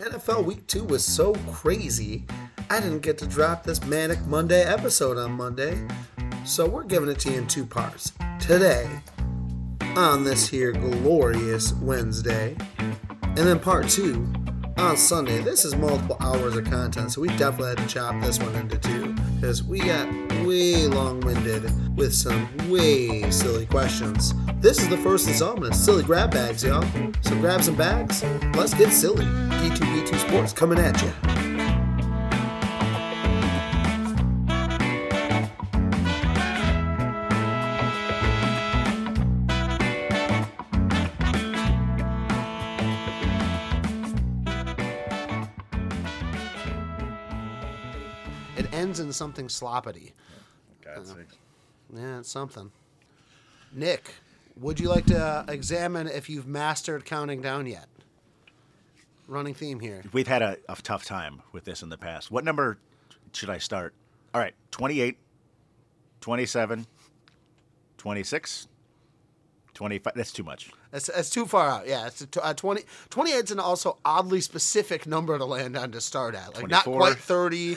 NFL Week 2 was so crazy, I didn't get to drop this Manic Monday episode on Monday. So we're giving it to you in two parts. Today, on this here glorious Wednesday, and then part two on Sunday. This is multiple hours of content, so we definitely had to chop this one into two because we got way long winded with some way silly questions. This is the first installment of Silly Grab Bags, y'all. So grab some bags, let's get silly. D2B2 Sports coming at you. It ends in something sloppity. God's uh, sakes. Yeah, it's something. Nick, would you like to uh, examine if you've mastered counting down yet? Running theme here. We've had a, a tough time with this in the past. What number should I start? All right, 28, 27, 26, 25. That's too much. That's, that's too far out. Yeah, it's a t- uh, 20, 28 is an also oddly specific number to land on to start at. Like not quite 30,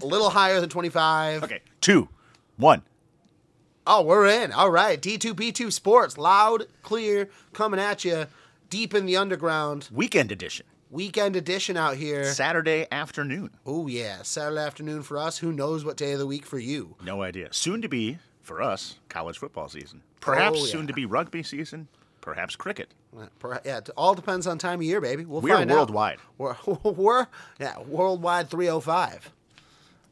a little higher than 25. Okay, two, one. Oh, we're in. All right. D2B2 Sports. Loud, clear, coming at you deep in the underground. Weekend edition. Weekend edition out here. Saturday afternoon. Oh, yeah. Saturday afternoon for us. Who knows what day of the week for you? No idea. Soon to be, for us, college football season. Perhaps Oh, yeah. soon to be rugby season. Perhaps cricket. Uh, Yeah, it all depends on time of year, baby. We'll We're find out. worldwide. We're, we're yeah, worldwide 305.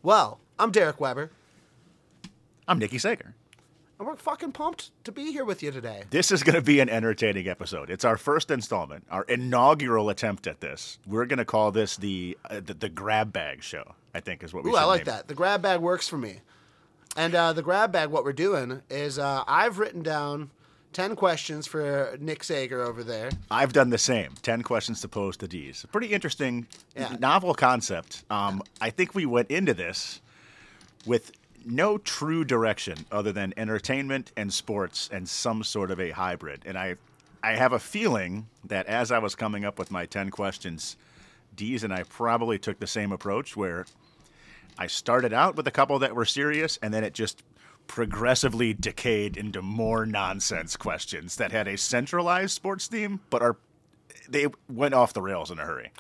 Well, I'm Derek Weber, I'm Nikki Sager. And we're fucking pumped to be here with you today. This is going to be an entertaining episode. It's our first installment, our inaugural attempt at this. We're going to call this the, uh, the the grab bag show. I think is what we Ooh, I like name it. that. The grab bag works for me. And uh, the grab bag, what we're doing is uh, I've written down 10 questions for Nick Sager over there. I've done the same. Ten questions to pose to D's. Pretty interesting, Yeah. novel concept. Um, I think we went into this with no true direction other than entertainment and sports and some sort of a hybrid. And I, I have a feeling that as I was coming up with my ten questions, Dees and I probably took the same approach where I started out with a couple that were serious, and then it just progressively decayed into more nonsense questions that had a centralized sports theme, but are they went off the rails in a hurry.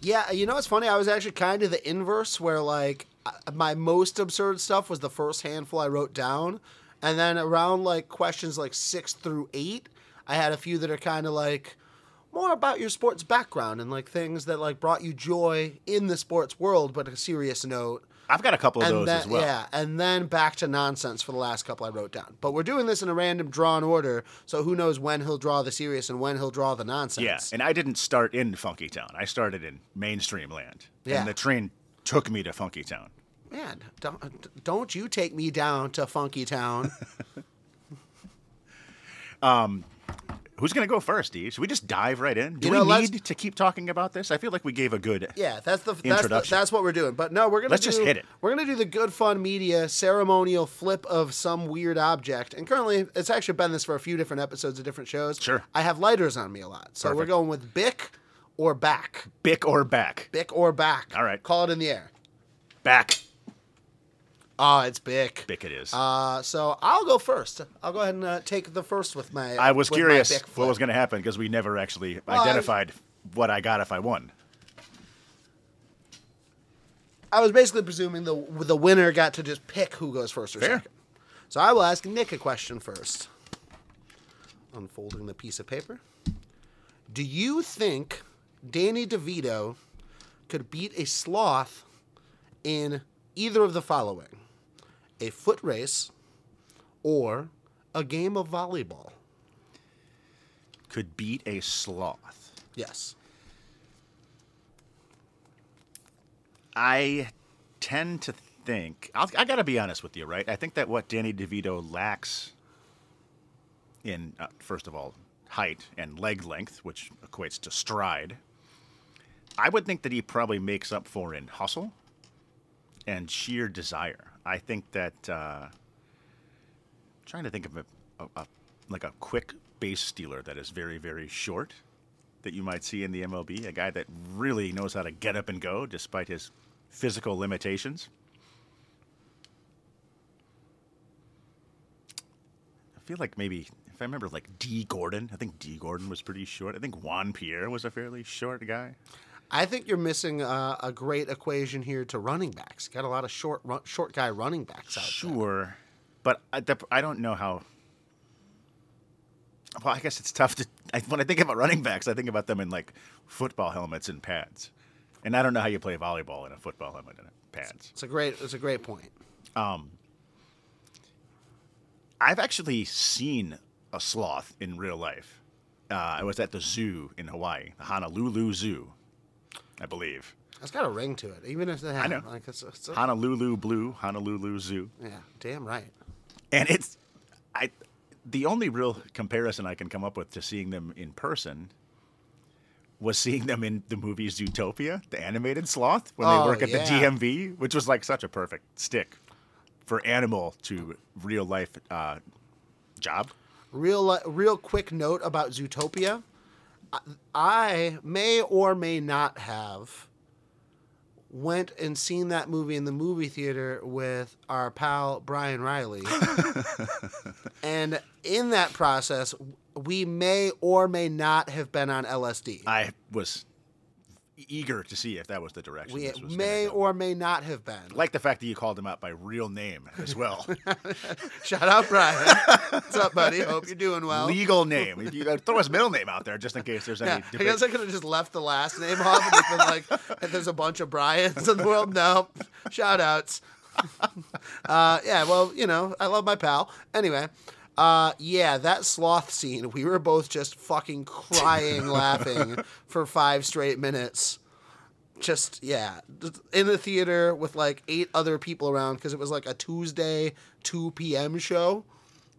Yeah, you know what's funny? I was actually kind of the inverse, where like my most absurd stuff was the first handful I wrote down, and then around like questions like six through eight, I had a few that are kind of like more about your sports background and like things that like brought you joy in the sports world, but a serious note. I've got a couple of And those then, as well. yeah, and then back to nonsense for the last couple I wrote down. But we're doing this in a random drawn order, so who knows when he'll draw the serious and when he'll draw the nonsense. Yeah, and I didn't start in Funky Town. I started in mainstream land. Yeah. And the train took me to Funky Town. Man, don't, don't you take me down to Funky Town. Um, who's going to go first, D? Should we just dive right in? Do You we let's- need to keep talking about this? I feel like we gave a good. yeah, that's the that's, the, that's what we're doing. But no, we're gonna Let's do, just hit it. We're gonna do the good fun media ceremonial flip of some weird object. And currently, it's actually been this for a few different episodes of different shows. Sure. I have lighters on me a lot, so we're going with Bic or back. Bic or back? Bic or back. All right. Call it in the air. Back. Oh, it's Bic. Bick it is. Uh, so I'll go first. I'll go ahead and uh, take the first with my. I was curious what was going to happen because we never actually Well, I- identified what I got if I won. I was basically presuming the the winner got to just pick who goes first or Fair. second. So I will ask Nick a question first. Unfolding the piece of paper. Do you think Danny DeVito could beat a sloth in either of the following? A foot race or a game of volleyball? Could beat a sloth. Yes. I tend to think I'll, I got to be honest with you, right? I think that what Danny DeVito lacks in uh, first of all height and leg length, which equates to stride, I would think that he probably makes up for in hustle and sheer desire. I think that uh, trying to think of a, a, a like a quick base stealer that is very very short that you might see in the MLB, a guy that really knows how to get up and go despite his physical limitations. I feel like maybe if I remember like Dee Gordon, I think Dee Gordon was pretty short. I think Juan Pierre was a fairly short guy. I think you're missing uh, a great equation here to running backs. Got a lot of short run, short guy running backs out there. Sure, but I, the, I don't know how. Well, I guess it's tough to. I, when I think about running backs, I think about them in like football helmets and pads, and I don't know how you play volleyball in a football helmet and pads. It's a great it's a great point. Um, I've actually seen a sloth in real life. Uh, I was at the zoo in Hawaii, the Honolulu Zoo, I believe. It's got a ring to it, even if they have. know. Like it's, it's a, Honolulu Blue, Honolulu Zoo. yeah, damn right. and it's I the only real comparison I can come up with to seeing them in person was seeing them in the movie Zootopia, the animated sloth, when Oh, they work at yeah. the DMV, which was like such a perfect stick for animal to real life uh, job. Real li- real quick note about Zootopia. I, may or may not have went and seen that movie in the movie theater with our pal Brian Riley. and in that process, we may or may not have been on LSD. I was eager to see if that was the direction. we this was may or may not have been. like the fact that you called him out by real name as well, Shout out Brian. What's up, buddy? Hope you're doing well. legal name. If you throw his middle name out there, just in case there's any. Yeah, I guess I could have just left the last name off and been like, if there's a bunch of Bryans in the world. No, shout outs. uh, yeah, well, you know, I love my pal. Anyway, uh, yeah, that sloth scene, we were both just fucking crying, laughing for five straight minutes. Just, yeah, in the theater with like eight other people around because it was like a Tuesday 2 p.m. show.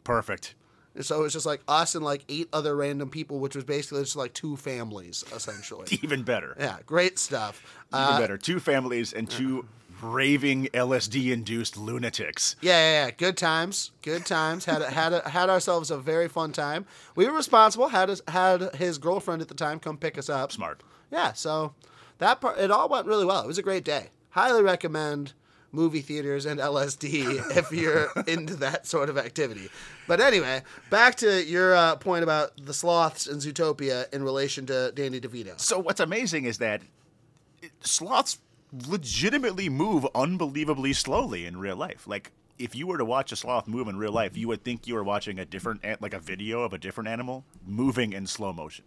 Perfect. And so it was just like us and like eight other random people, which was basically just like two families, essentially. Even better. Yeah, great stuff. Even Uh, better. Two families and two raving LSD induced lunatics. yeah, yeah, yeah, good times, good times. Had had had ourselves a very fun time. We were responsible. Had his, had his girlfriend at the time come pick us up. Smart. Yeah, so that part it all went really well. It was a great day. Highly recommend movie theaters and LSD if you're into that sort of activity. But anyway, back to your uh, point about the sloths in Zootopia in relation to Danny DeVito. So what's amazing is that sloths legitimately move unbelievably slowly in real life. Like if you were to watch a sloth move in real life, you would think you were watching a different like a video of a different animal moving in slow motion.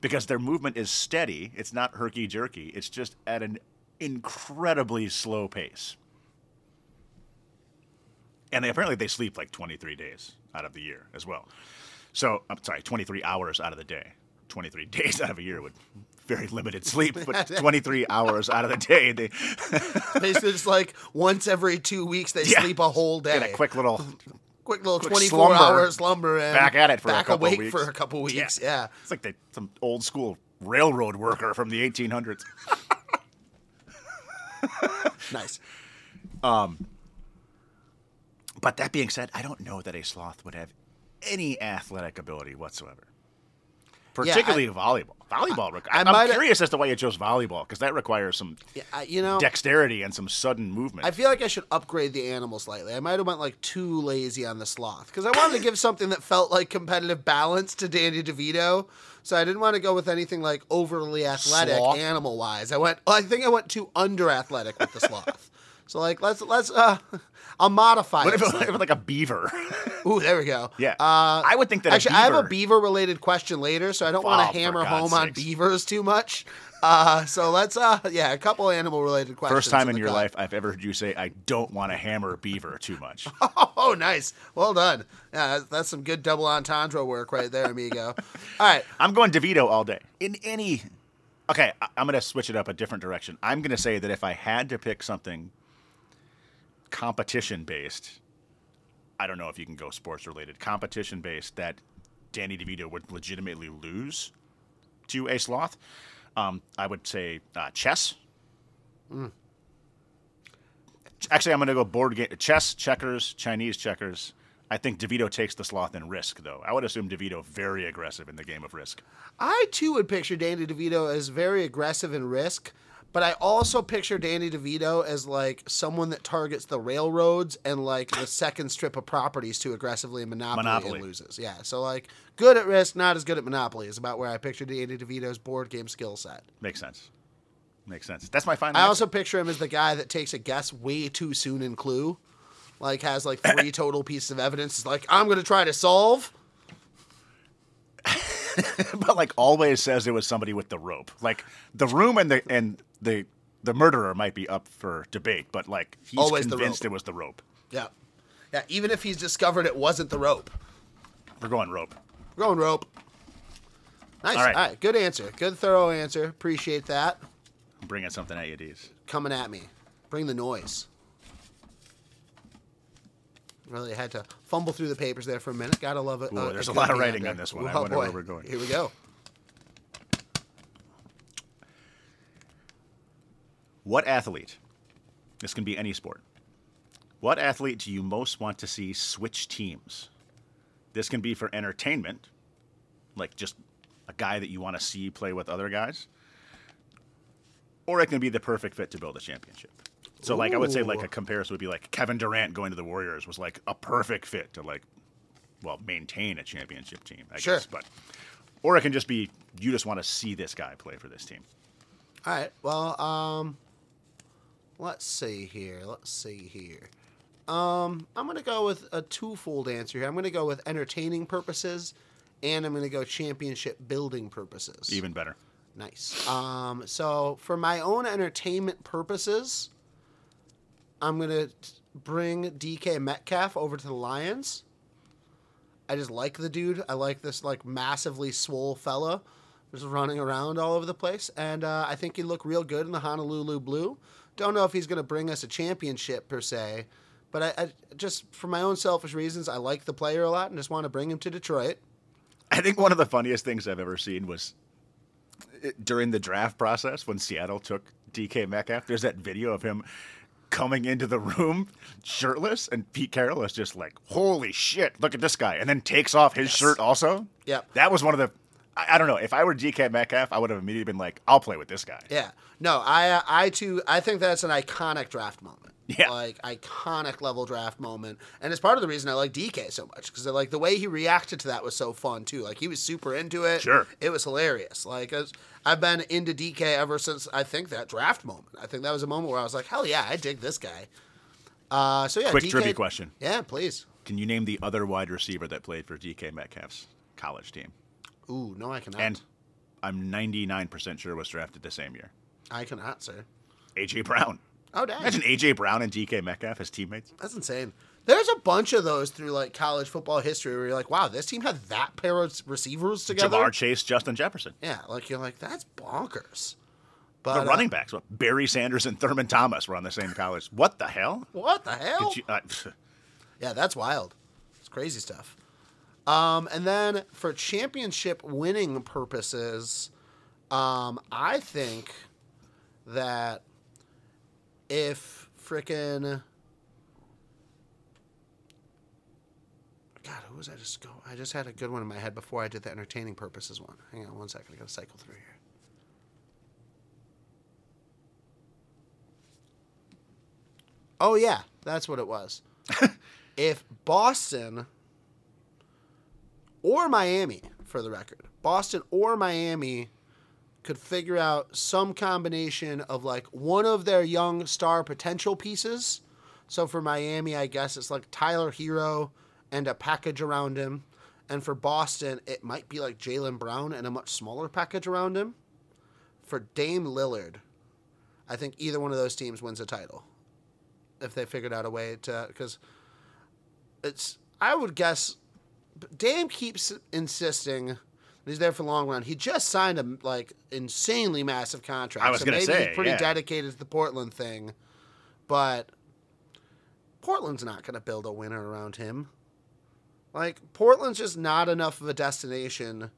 Because their movement is steady, it's not herky jerky, it's just at an incredibly slow pace. And they, apparently they sleep like 23 days out of the year as well. So, I'm sorry, 23 hours out of the day. 23 days out of a year would very limited sleep, but 23 hours out of the day they Basically, just like once every two weeks, they Yeah. sleep a whole day. get a quick little quick little quick 24 slumber. hour slumber and Back at it for a back couple awake weeks. for a couple weeks. Yeah. It's like they, some old school railroad worker from the 1800s. Nice. Um, but that being said, I don't know that a sloth would have any athletic ability whatsoever. Particularly volleyball. Volleyball. requ- I I'm might- curious as to why you chose volleyball because that requires some Yeah, I, you know, dexterity and some sudden movement. I feel like I should upgrade the animal slightly. I might have went like too lazy on the sloth because I wanted to give something that felt like competitive balance to Danny DeVito. So I didn't want to go with anything like overly athletic Sloth? animal wise. I went. I think I went too under athletic with the sloth. so like let's let's uh, I'll modify what it. if it was like a beaver? Ooh, there we go. yeah. Uh, I would think that Actually, I have a beaver- beaver related question later, so I don't want Oh, to hammer home on beavers too much. Uh, so let's, uh, yeah, a couple animal related questions. First time in the your cut. life I've ever heard you say, I don't want to hammer beaver too much. Oh, nice. Well done. Yeah, that's, that's some good double entendre work right there, amigo. All right. I'm going DeVito all day. In any. Okay, I'm going to switch it up a different direction. I'm going to say that if I had to pick something competition based, I don't know if you can go sports related, competition based, that Danny DeVito would legitimately lose to a sloth, um, I would say uh, chess. Actually, I'm going to go board game chess, checkers, Chinese checkers, I think DeVito takes the sloth in risk, though. I would assume DeVito very aggressive in the game of risk. I too would picture Danny DeVito as very aggressive in risk, but I also picture Danny DeVito as like someone that targets the railroads and like the second strip of properties too aggressively in Monopoly, Monopoly. and loses. Yeah, so like good at risk, not as good at Monopoly is about where I picture Danny DeVito's board game skill set. Makes sense. Makes sense. That's my final. I also picture him as the guy that takes a guess way too soon in Clue. Like has like three total pieces of evidence. Is like I'm gonna try to solve. but like always says it was somebody with the rope. Like the room and the and the the murderer might be up for debate, but like he's Always convinced it was the rope. Yeah, yeah. Even if he's discovered it wasn't the rope. We're going rope. We're going rope. Nice. All All right. right. Good answer. Good thorough answer. Appreciate that. I'm bringing something at you, D's. Coming at me. Bring the noise. Really had to fumble through the papers there for a minute. Gotta love it. Ooh, Uh, there's a good lot of writing on this one. I Oh, wonder boy. where we're going. Here we go. What athlete? This can be any sport. What athlete do you most want to see switch teams? This can be for entertainment, like just a guy that you want to see play with other guys, or it can be the perfect fit to build a championship. So, like, I would say, like, a comparison would be like Kevin Durant going to the Warriors was like a perfect fit to, like, well, maintain a championship team, I Sure. guess. But, or it can just be you just want to see this guy play for this team. All right. Well, um, let's see here. Let's see here. Um, I'm gonna go with a twofold answer here. I'm gonna go with entertaining purposes, and I'm gonna go championship building purposes. Even better. Nice. Um, so for my own entertainment purposes, I'm gonna bring DK Metcalf over to the Lions. I just like the dude. I like this like massively swole fella, just running around all over the place, and uh, I think he'd look real good in the Honolulu blue. Don't know if he's gonna bring us a championship per se, but I, I just for my own selfish reasons, I like the player a lot and just want to bring him to Detroit. I think one of the funniest things I've ever seen was uh, during the draft process when Seattle took DK Metcalf. There's that video of him coming into the room shirtless, and Pete Carroll is just like, "Holy shit, look at this guy!" and then takes off his shirt also. Yeah, that was one of the. I, I don't know. If I were DK Metcalf, I would have immediately been like, "I'll play with this guy." Yeah. No, I I too I think that's an iconic draft moment. Yeah. Like iconic level draft moment. And it's part of the reason I like DK so much cuz like the way he reacted to that was so fun too. Like he was super into it. Sure. It was hilarious. Like as I've been into DK ever since I think that draft moment. I think that was a moment where I was like, "Hell yeah, I dig this guy." Uh so yeah, Quick DK trivia question: Yeah, please. Can you name the other wide receiver that played for DK Metcalf's college team? Ooh, no I cannot. And I'm 99% sure was drafted the same year. I cannot, sir. AJ Brown. Oh, dang. Imagine AJ Brown and DK Metcalf as teammates. That's insane. There's a bunch of those through like college football history where you're like, wow, this team had that pair of receivers together. Ja'Marr Chase, Justin Jefferson. Yeah, like you're like, that's bonkers. The But uh, running backs, what, Barry Sanders and Thurman Thomas were on the same college. What the hell? what the hell? You, uh, Yeah, that's wild. It's crazy stuff. Um, and then for championship winning purposes, um, I think that if frickin' God, who was I just go? I just had a good one in my head before I did the entertaining purposes one. Hang on one second, I gotta cycle through here. Oh yeah, that's what it was. if Boston or Miami, for the record, Boston or Miami could figure out some combination of like one of their young star potential pieces. So for Miami, I guess it's like Tyler Herro and a package around him. And for Boston, it might be like Jaylen Brown and a much smaller package around him. For Dame Lillard, I think either one of those teams wins a title if they figured out a way to because it's I would guess Dame keeps insisting he's there for the long run. He just signed a like insanely massive contract. I was so gonna maybe say, he's pretty yeah. dedicated to the Portland thing, but Portland's not going to build a winner around him. Like Portland's just not enough of a destination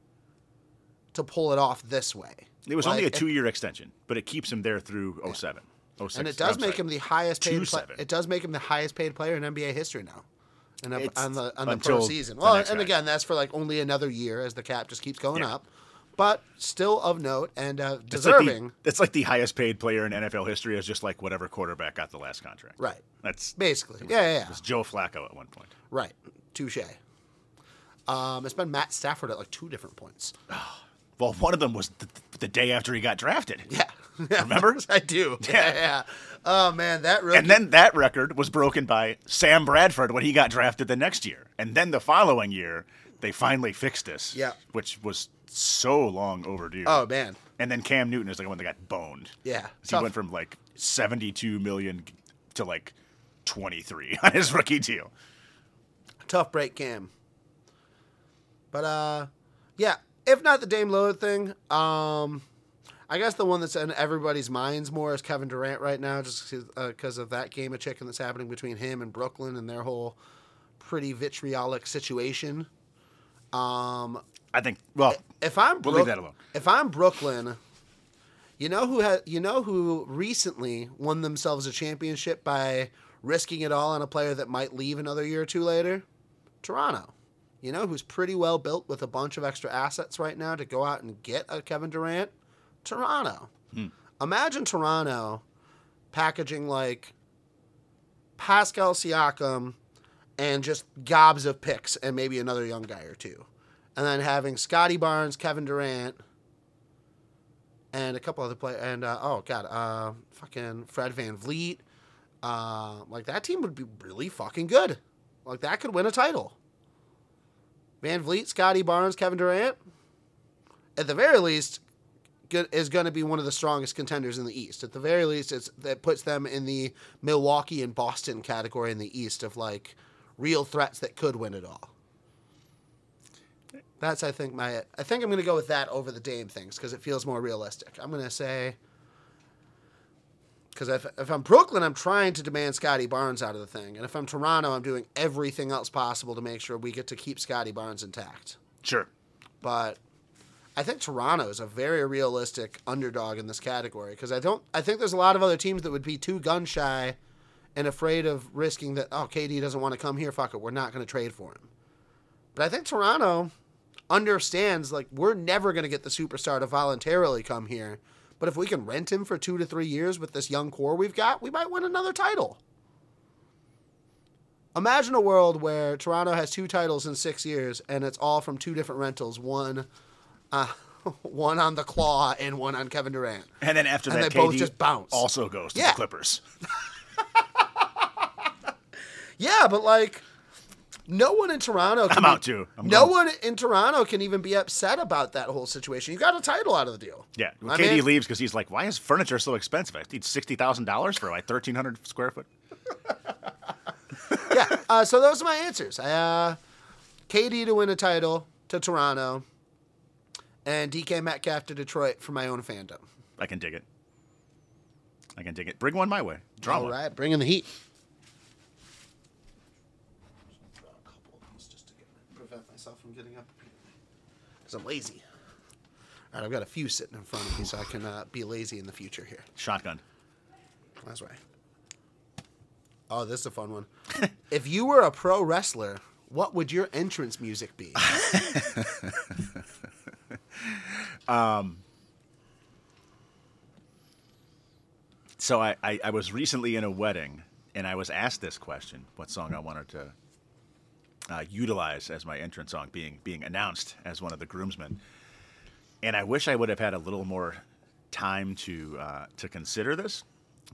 to pull it off this way. it was only a two year extension, but it keeps him there through 07. 06. and it does I'm make sorry. him the highest paid. Pla- it does make him the highest paid player in NBA history now. And up on the on the pro season. Well, and guy. again, that's for like only another year as the cap just keeps going Yeah. up. But still of note and uh, It's like, deserving. the, like the highest paid player in NFL history is just like whatever quarterback got the last contract. Right. That's Basically. Yeah, yeah, yeah. it was Joe Flacco at one point. Right. Touche. Um, it's been Matt Stafford at like two different points. Well, one of them was the, the day after he got drafted. Yeah. Remember? I do. Yeah. yeah. Oh man, that really. And then that record was broken by Sam Bradford when he got drafted the next year. And then the following year, they finally fixed this. Yeah. Which was so long overdue. oh man. And then Cam Newton is the one that got boned. Yeah. He Tough. went from like 72 million to like 23 on his rookie deal. tough break cam. But uh yeah, if not the Dame Lillard thing, um I guess the one that's in everybody's minds more is Kevin Durant right now, just because of that game of chicken that's happening between him and Brooklyn and their whole pretty vitriolic situation. Um, I think, well, if I'm We'll leave that alone. If I'm Brooklyn, you know who had you know who recently won themselves a championship by risking it all on a player that might leave another year or two later? Toronto. You know who's pretty well built with a bunch of extra assets right now to go out and get a Kevin Durant? Toronto. Imagine Toronto packaging like Pascal Siakam and just gobs of picks and maybe another young guy or two. And then having Scottie Barnes, Kevin Durant, and a couple other players. And, uh, oh, God, uh, fucking Fred VanVleet. Uh, like, that team would be really fucking good. Like, that could win a title. Van Vliet, Scottie Barnes, Kevin Durant. At the very least, is going to be one of the strongest contenders in the East. At the very least, it's that puts them in the Milwaukee and Boston category in the East of like real threats that could win it all. That's I think my I think I'm going to go with that over the Dame things because it feels more realistic. I'm going to say because if, if I'm Brooklyn, I'm trying to demand Scottie Barnes out of the thing, and if I'm Toronto, I'm doing everything else possible to make sure we get to keep Scottie Barnes intact. sure. But I think Toronto is a very realistic underdog in this category because I don't. I think there's a lot of other teams that would be too gun shy and afraid of risking that. Oh, KD doesn't want to come here. Fuck it, we're not going to trade for him. But I think Toronto understands like we're never going to get the superstar to voluntarily come here. But if we can rent him for two to three years with this young core we've got, we might win another title. Imagine a world where Toronto has two titles in six years, and it's all from two different rentals. One, uh, one on the Claw and one on Kevin Durant. And then after And that, they both just bounce. also goes to Yeah. the Clippers. Yeah, but like, no one in Toronto. Can I'm out too. I'm no going. one in Toronto can even be upset about that whole situation. You got a title out of the deal. Yeah, I KD mean- leaves because he's like, "Why is furniture so expensive? I need sixty thousand dollars for like thirteen hundred square foot." yeah. Uh, so those are my answers. I, uh, KD to win a title to Toronto, and DK Metcalf to Detroit for my own fandom. I can dig it. I can dig it. Bring one my way. Drama. All right, bring in the heat. Prevent myself from getting up because I'm lazy. All right, I've got a few sitting in front of me, so I can uh, be lazy in the future here. Shotgun. That's right. Oh, this is a fun one. if you were a pro wrestler, what would your entrance music be? So I, I, I was recently in a wedding, and I was asked this question: what song I wanted to uh, utilize as my entrance song, being being announced as one of the groomsmen. And I wish I would have had a little more time to uh, to consider this,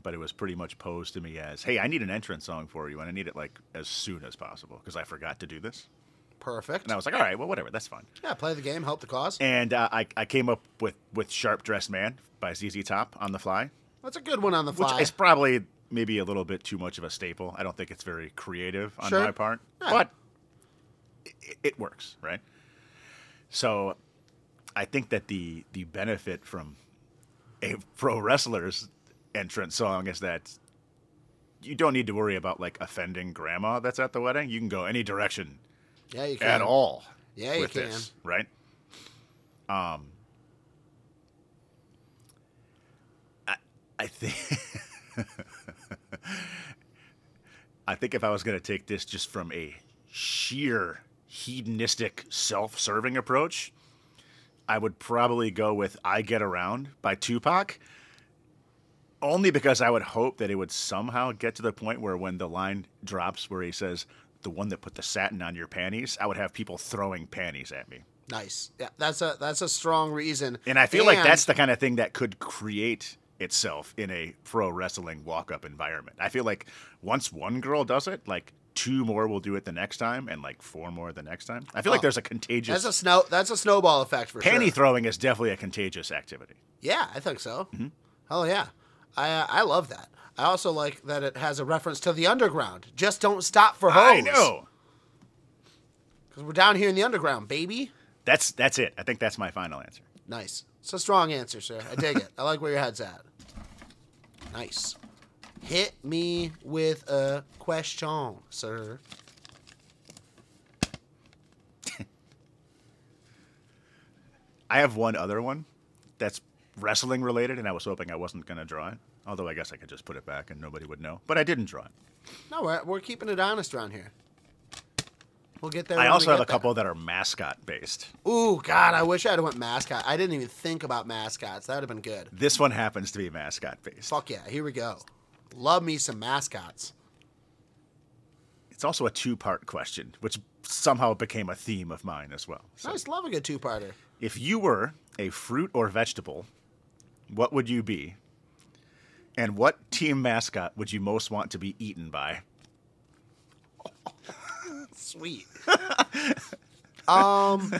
but it was pretty much posed to me as, "Hey, I need an entrance song for you, and I need it like as soon as possible because I forgot to do this." Perfect. And I was like, "All right, well, whatever, that's fine." Yeah, play the game, help the cause. And uh, I I came up with with "Sharp Dressed Man" by ZZ Top on the fly. That's a good one on the which fly. is probably maybe a little bit too much of a staple. I don't think it's very creative on Sure. my part, Yeah. but it, it works, right? So I think that the the benefit from a pro wrestler's entrance song is that you don't need to worry about like offending grandma that's at the wedding. You can go any direction yeah, you can. at all. Yeah, you with can. this, right? Um, I I think I think if I was going to take this just from a sheer hedonistic self-serving approach, I would probably go with "I Get Around" by Tupac. Only because I would hope that it would somehow get to the point where when the line drops where he says, "The one that put the satin on your panties," I would have people throwing panties at me. Nice. Yeah, that's a that's a strong reason. And I feel like that's the kind of thing that could create itself in a pro wrestling walk up environment. I feel like once one girl does it, like two more will do it the next time, and like four more the next time. I feel like Oh, there's a contagious that's a snow that's a snowball effect for panty sure. throwing is definitely a contagious activity. Yeah, I think so. Mm-hmm. Oh yeah, I I love that. I also like that it has a reference to the underground. Just don't stop for hoes. I know. because we're down here in the underground, baby. That's that's it. I think that's my final answer. Nice. It's a strong answer, sir. I dig it. I like where your head's at. Nice. Hit me with a question, sir. I have one other one that's wrestling related, and I was hoping I wasn't going to draw it. Although I guess I could just put it back and nobody would know. But I didn't draw it. No, we're, we're keeping it honest around here. We'll get there. I also have a there. couple that are mascot based. Ooh, God, I wish I had went mascot. I didn't even think about mascots. That would have been good. This one happens to be mascot based. Fuck yeah, here we go. Love me some mascots. It's also a two part question, which somehow became a theme of mine as well. So Nice, love a good two-parter. if you were a fruit or vegetable, what would you be? And what team mascot would you most want to be eaten by? Sweet. um,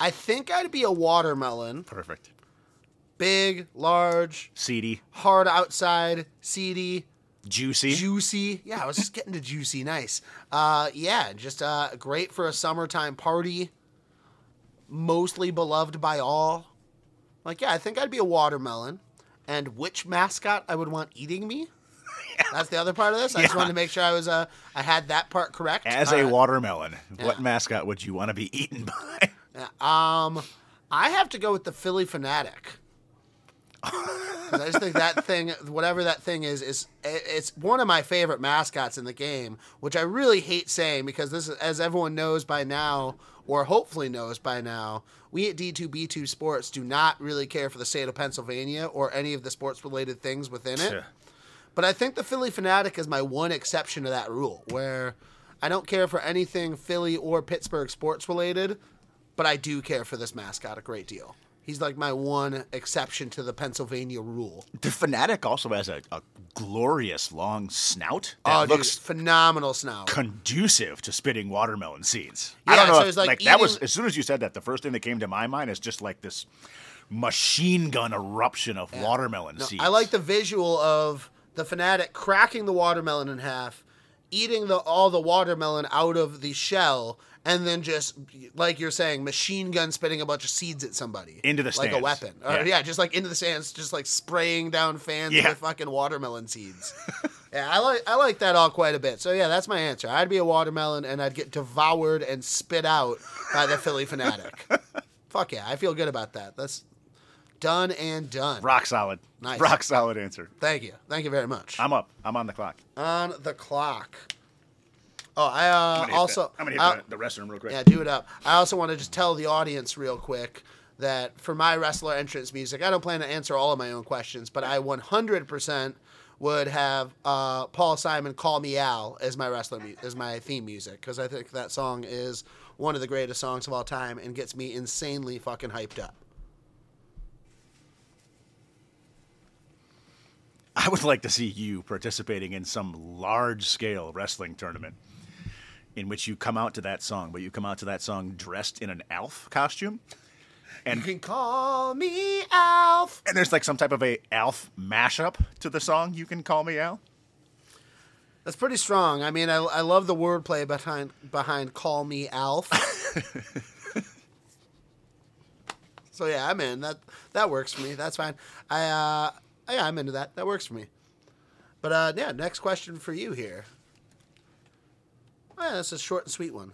I think I'd be a watermelon. Perfect. Big, large, Seedy, hard outside, seedy, juicy. juicy. Yeah, I was just getting to juicy. Nice. Uh, yeah, just uh, great for a summertime party. Mostly beloved by all. Like, yeah, I think I'd be a watermelon. And which mascot I would want eating me? That's the other part of this. I just wanted to make sure I was uh, I had that part correct. As All a right. watermelon, what mascot would you want to be eaten by? Um, I have to go with the Phillie Phanatic. I just think that thing, whatever that thing is, is it's one of my favorite mascots in the game, which I really hate saying because this is, as everyone knows by now, or hopefully knows by now, we at D2B2 Sports do not really care for the state of Pennsylvania or any of the sports related things within it. But I think the Phillie Phanatic is my one exception to that rule, where I don't care for anything Philly or Pittsburgh sports related, but I do care for this mascot a great deal. He's like my one exception to the Pennsylvania rule. The fanatic also has a, a glorious long snout that oh, dude, looks phenomenal snout. conducive to spitting watermelon seeds. Yeah, I don't know. so if- it's like like that was as soon as you said that, the first thing that came to my mind is just like this machine gun eruption of watermelon No, seeds. I like the visual of the fanatic cracking the watermelon in half, eating the all the watermelon out of the shell, and then just like you're saying, machine gun spitting a bunch of seeds at somebody Into the like a stands. weapon. Or, Yeah. yeah. just like into the sands, just like spraying down fans Yeah. with fucking watermelon seeds. yeah, I like I like that all quite a bit. So yeah, that's my answer. I'd be a watermelon, and I'd get devoured and spit out by the Phillie Phanatic. Fuck yeah, I feel good about that. That's done and done. rock solid. Nice. Rock solid answer. Thank you. Thank you very much. I'm up. I'm on the clock. on the clock. Oh, I I'm uh, hit also the, I'm gonna hit I- the, the restroom real quick. yeah, do it up. I also want to just tell the audience real quick that for my wrestler entrance music, I don't plan to answer all of my own questions, but I 100% would have uh, Paul Simon "Call Me Al" as my wrestler mu- as my theme music because I think that song is one of the greatest songs of all time and gets me insanely fucking hyped up. I would like to see you participating in some large scale wrestling tournament in which you come out to that song, but you come out to that song dressed in an elf costume. And you can call me Alf. and there's like some type of a Alf mashup to the song. You can call me Al. That's pretty strong. I mean, I, I love the wordplay behind behind "Call Me Alf." so yeah, I'm in. That that works for me. That's fine. I uh, yeah, I'm into that. That works for me. But uh, yeah, next question for you here. Oh, yeah, that's a short and sweet one.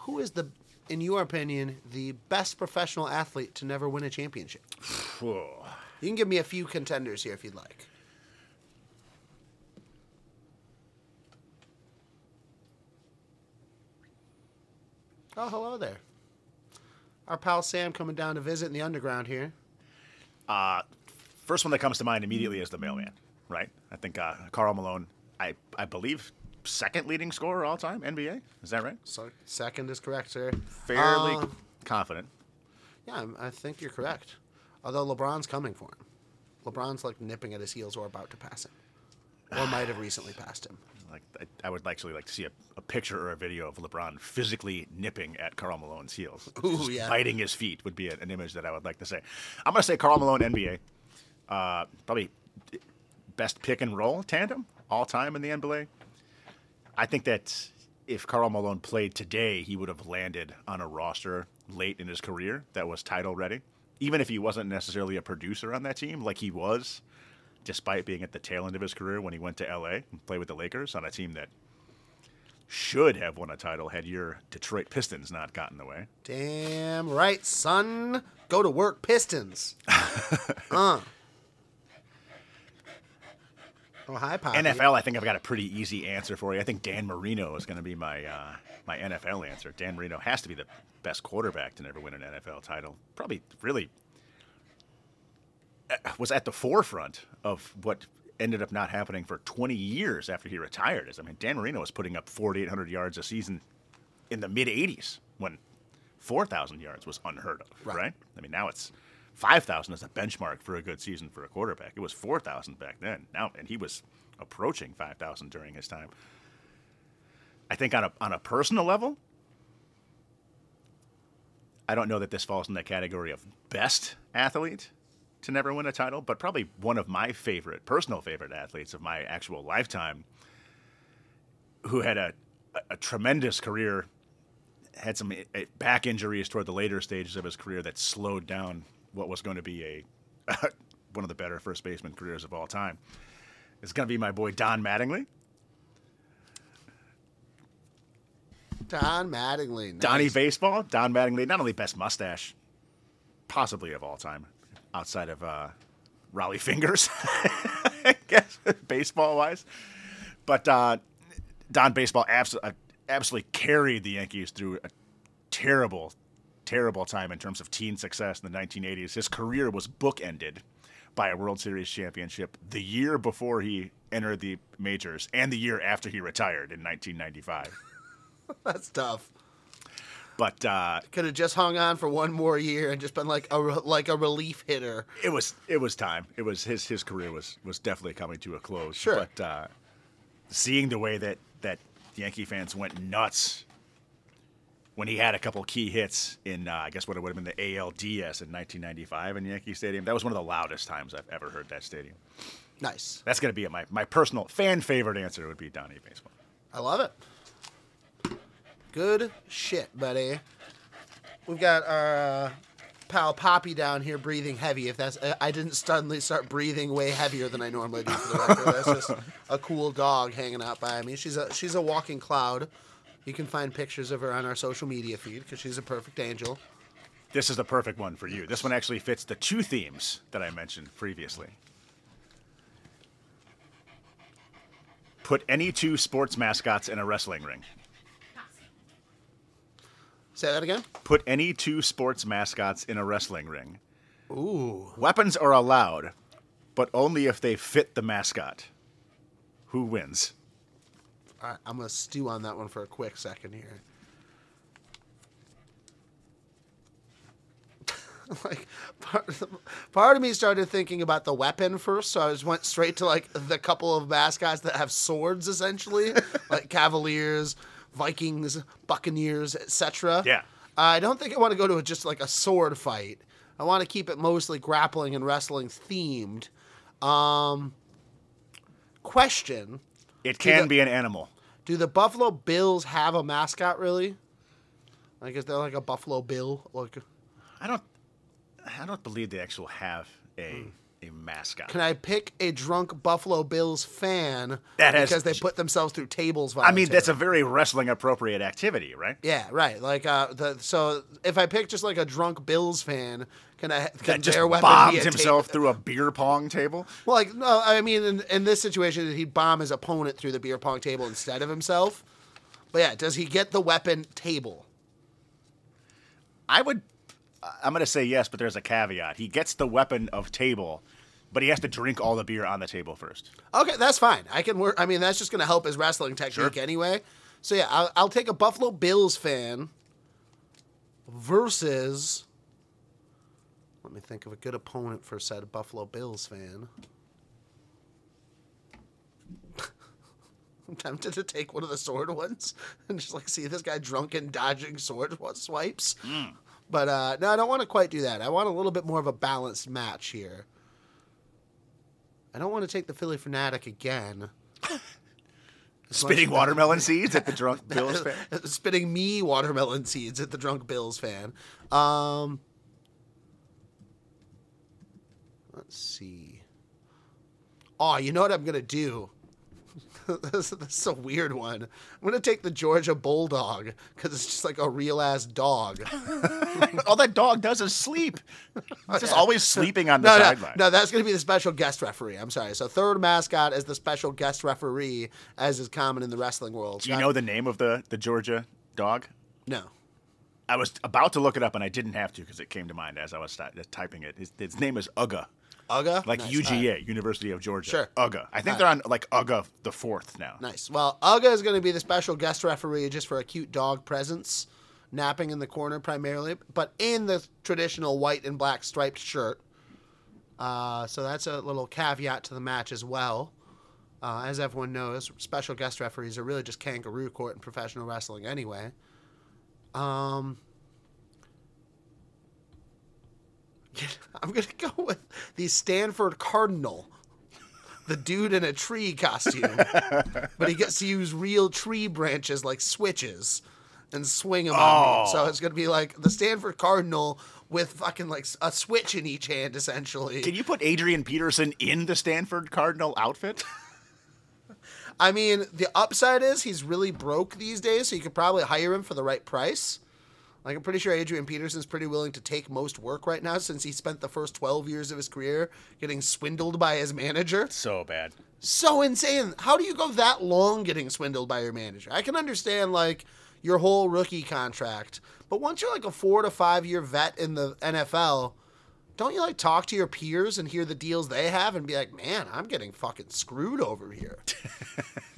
Who is the, in your opinion, the best professional athlete to never win a championship? Whoa. You can give me a few contenders here if you'd like. Oh, hello there. Our pal Sam coming down to visit in the underground here. First one that comes to mind immediately is the mailman, right? I think uh, Karl Malone, I, I believe, second leading scorer all time, NBA. Is that right? So second is correct, sir. Fairly Uh, confident. yeah, I'm- think you're correct. Although LeBron's coming for him. LeBron's like nipping at his heels or about to pass him, or might have recently passed him. Like I, I would actually like to see a, a picture or a video of LeBron physically nipping at Karl Malone's heels, Ooh, Just yeah. biting his feet would be an, an image that I would like to say. I'm gonna say Karl Malone NBA, uh, probably best pick and roll tandem all time in the NBA. I think that if Karl Malone played today, he would have landed on a roster late in his career that was title ready, even if he wasn't necessarily a producer on that team like he was despite being at the tail end of his career when he went to LA and played with the Lakers on a team that should have won a title had your Detroit Pistons not gotten in the way. Damn right, son. Go to work, Pistons. uh. Oh, hi, Poppy. NFL, I think I've got a pretty easy answer for you. I think Dan Marino is going to be my uh, my NFL answer. Dan Marino has to be the best quarterback to never win an NFL title. Probably really uh, was at the forefront of what ended up not happening for 20 years after he retired. Is I mean, Dan Marino was putting up 4,800 yards a season in the mid 80s when 4,000 yards was unheard of, Right. right? I mean, now it's 5,000 as a benchmark for a good season for a quarterback. It was 4,000 back then. Now, and he was approaching 5,000 during his time. I think on a on a personal level, I don't know that this falls in the category of best athlete to never win a title, but probably one of my favorite, personal favorite athletes of my actual lifetime, who had a, a, tremendous career, had some uh, back injuries toward the later stages of his career that slowed down what was going to be a one of the better first baseman careers of all time. It's going to be my boy Don Mattingly. Don Mattingly. Nice. Donnie Baseball, Don Mattingly, not only best mustache, possibly of all time, outside of uh, Rollie Fingers, I guess, baseball wise. But uh, Don Baseball abso- uh, absolutely carried the Yankees through a terrible, terrible time in terms of teen success in the 1980s. His career was bookended by a World Series championship the year before he entered the majors and the year after he retired in 1995. That's tough. But uh, Could have just hung on for one more year and just been like a like a relief hitter. it was it was time. It was his his career was was definitely coming to a close. Sure. But uh, seeing the way that that Yankee fans went nuts when he had a couple key hits in uh, I guess what it would have been the ALDS in 1995 in Yankee Stadium. That was one of the loudest times I've ever heard that stadium. Nice. That's gonna be my my personal fan favorite answer would be Donnie Baseball. I love it. Good shit, buddy. We've got our uh, pal Poppy down here breathing heavy. If that's, I didn't suddenly start breathing way heavier than I normally do. For the record, that's just a cool dog hanging out by me. She's a she's a walking cloud. You can find pictures of her on our social media feed because she's a perfect angel. This is the perfect one for you. This one actually fits the two themes that I mentioned previously. Put any two sports mascots in a wrestling ring. Say that again. Put any two sports mascots in a wrestling ring. Ooh, Weapons are allowed, but only if they fit the mascot. Who wins? Right, I'm gonna stew on that one for a quick second here. like part, part of me started thinking about the weapon first, so I just went straight to like the couple of mascots that have swords, essentially, like Cavaliers, Vikings, Buccaneers, etc. Yeah. I don't think I want to go to a, just like a sword fight. I want to keep it mostly grappling and wrestling themed. Um, question: It can the- be an animal. Do the Buffalo Bills have a mascot? Really? Like, is there like a Buffalo Bill? Like, I don't. I don't believe they actually have a hmm. A mascot. can I pick a drunk Buffalo Bills fan That has- because they put themselves through tables? I mean, that's a very wrestling appropriate activity, right? yeah, right. Like, uh, the so if I pick just like a drunk Bills fan, can I can That just their weapon bombed be a himself table? through a beer pong table. Well, like no, I mean, in, in this situation, he'd bomb his opponent through the beer pong table instead of himself. But yeah, does he get the weapon table? I would. I'm going to say yes, but there's a caveat. He gets the weapon of table, but he has to drink all the beer on the table first. Okay, that's fine. I can work. I mean, that's just going to help his wrestling technique Sure. anyway. So yeah, I'll, I'll take a Buffalo Bills fan versus. Let me think of a good opponent for said Buffalo Bills fan. I'm tempted to take one of the sword ones and just like see this guy drunk and dodging sword swipes. But uh, no, I don't want to quite do that. I want a little bit more of a balanced match here. I don't want to take the Phillie Phanatic again. Spitting watermelon seeds at the drunk Bills fan. spitting me watermelon seeds at the drunk Bills fan. Um, let's see. Oh, you know what I'm gonna do? This, this is a weird one. I'm gonna take the Georgia Bulldog because it's just like a real ass dog. All oh, that dog does is sleep. He's just always sleeping on the no, no, sideline. no, that's gonna be the special guest referee. I'm sorry. So third mascot is the special guest referee, as is common in the wrestling world. Do you know the name of the, the Georgia dog? No. I was about to look it up and I didn't have to because it came to mind as I was typing it. His, his name is Uga, Uga. like Nice. UGA, All right. University of Georgia. Sure. Uga. I think All they're on like Uga the fourth now. Nice. Well, Uga is going to be the special guest referee just for a cute dog presence, napping in the corner primarily, but in the traditional white and black striped shirt. Uh, so that's a little caveat to the match as well. Uh, as everyone knows, special guest referees are really just kangaroo court in professional wrestling anyway. Um, I'm to go with the Stanford Cardinal the dude in a tree costume, but he gets to use real tree branches like switches and swing them on. Oh. So Oh. it's gonna be like the Stanford Cardinal with fucking like a switch in each hand, essentially. Can you put Adrian Peterson in the Stanford Cardinal outfit? I mean, the upside is he's really broke these days, so you could probably hire him for the right price. Like I'm pretty sure Adrian Peterson's pretty willing to take most work right now since he spent the first 12 years of his career getting swindled by his manager. so bad. so insane. How do you go that long getting swindled by your manager? I can understand like your whole rookie contract, but once you're like a four to five year vet in the NFL, don't you like talk to your peers and hear the deals they have and be like, man, I'm getting fucking screwed over here?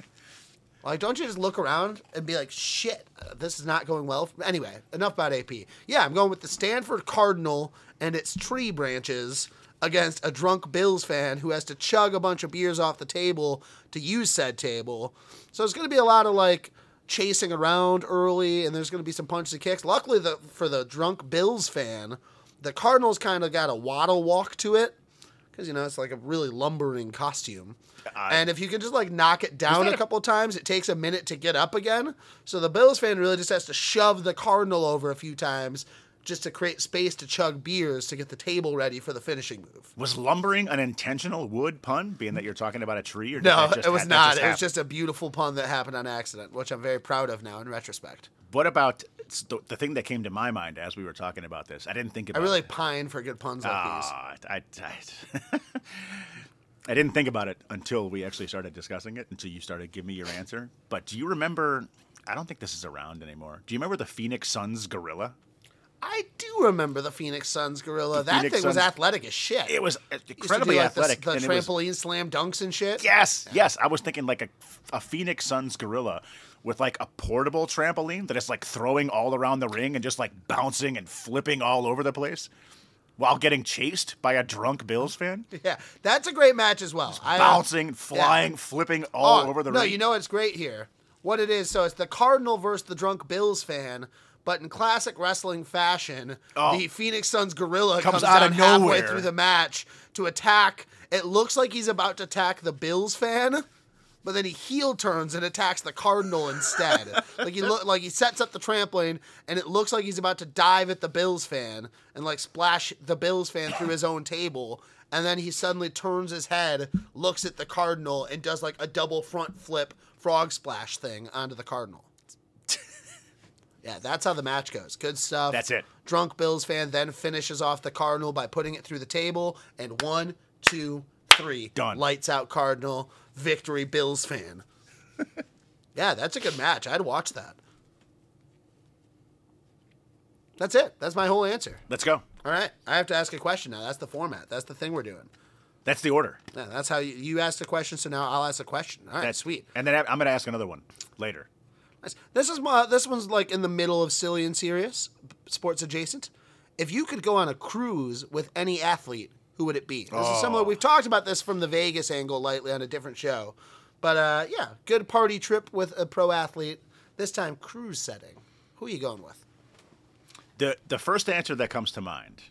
like, don't you just look around and be like, shit, this is not going well? Anyway, enough about AP. Yeah, I'm going with the Stanford Cardinal and its tree branches against a drunk Bills fan who has to chug a bunch of beers off the table to use said table. So it's going to be a lot of like chasing around early, and there's going to be some punches and kicks. Luckily, the for the drunk Bills fan, the Cardinals kind of got a waddle walk to it because you know it's like a really lumbering costume. and if you can just like knock it down a a- couple times, it takes a minute to get up again. So the Bills fan really just has to shove the Cardinal over a few times just to create space to chug beers to get the table ready for the finishing move. Was lumbering an intentional wood pun, being that you're talking about a tree? Or No, it was ha- not. it was just a beautiful pun that happened on accident, which I'm very proud of now in retrospect. What about the, the thing that came to my mind as we were talking about this? I didn't think about. I really it. pine for good puns like these. Ah, I, I, I didn't think about it until we actually started discussing it, until you started giving me your answer. But do you remember? I don't think this is around anymore. Do you remember the Phoenix Suns gorilla? I do remember the Phoenix Suns gorilla. that Phoenix thing was athletic as shit. It was incredibly like, athletic. The, and it was- trampoline slam dunks and shit. Yes, yes. I was thinking like a, a Phoenix Suns gorilla with like a portable trampoline that is like throwing all around the ring and just like bouncing and flipping all over the place while getting chased by a drunk Bills fan. Yeah, that's a great match as well. I, uh, Bouncing, flying, flipping all oh, over the no, ring. No, you know what's great here? What it is, so it's the Cardinal versus the drunk Bills fan, but in classic wrestling fashion, Oh. the Phoenix Suns gorilla Comes comes, out of halfway nowhere. through the match to attack. It looks like he's about to attack the Bills fan. But then he heel turns and attacks the Cardinal instead. like he look like he sets up the trampoline and it looks like he's about to dive at the Bills fan and like splash the Bills fan through his own table. And then he suddenly turns his head, looks at the Cardinal, and does like a double front flip frog splash thing onto the Cardinal. Yeah, that's how the match goes. Good stuff. That's it. Drunk Bills fan then finishes off the Cardinal by putting it through the table. And one, two, three. Done. Lights out Cardinal. Victory Bills fan. yeah, that's a good match. I'd watch that. That's it. That's my whole answer. Let's go. All right. I have to ask a question now. That's the format. That's the thing we're doing. That's the order. Yeah, that's how you, you asked a question, so now I'll ask a question. All right, That's sweet. And then I'm going to ask another one later. This is my this one's like in the middle of silly and serious, sports adjacent. If you could go on a cruise with any athlete, who would it be? This is similar. Oh. We've talked about this from the Vegas angle lightly on a different show, but uh, yeah, good party trip with a pro athlete. This time cruise setting. Who are you going with? The the first answer that comes to mind,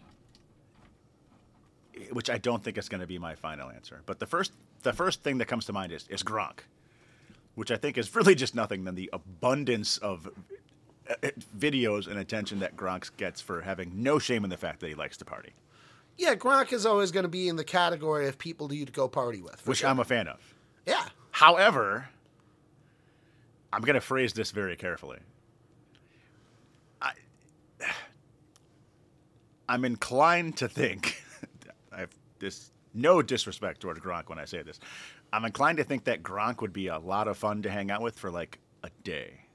which I don't think is going to be my final answer, but the first the first thing that comes to mind is is Gronk, which I think is really just nothing than the abundance of uh, uh, videos and attention that Gronk gets for having no shame in the fact that he likes to party, Yeah, Gronk is always going to be in the category of people you'd go party with. which sure. I'm a fan of. yeah. However, I'm going to phrase this very carefully. I, I'm inclined to think, I have this no disrespect toward Gronk when I say this. I'm inclined to think that Gronk would be a lot of fun to hang out with for like a day.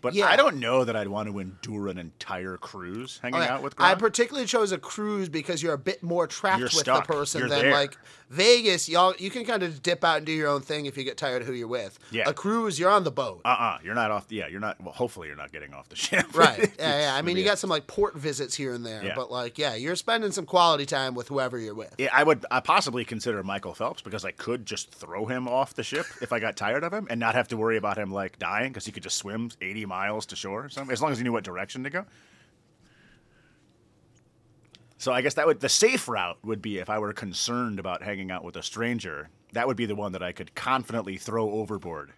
But Yeah. I don't know that I'd want to endure an entire cruise hanging Okay. out with Gronk. I particularly chose a cruise because you're a bit more trapped You're with stuck. the person You're than there. like Vegas. Y'all, you can kind of dip out and do your own thing if you get tired of who you're with. Yeah. A cruise, you're on the boat. uh-uh, you're not off. Yeah, you're not. Well, hopefully you're not getting off the ship. Right. Yeah, yeah. I mean, you got some like port visits here and there, Yeah. but like, yeah, you're spending some quality time with whoever you're with. Yeah, I would I possibly consider Michael Phelps because I could just throw him off the ship if I got tired of him and not have to worry about him like dying because he could just swim 80 miles to shore or something as long as you knew what direction to go. So I guess that would the safe route would be if I were concerned about hanging out with a stranger, that would be the one that I could confidently throw overboard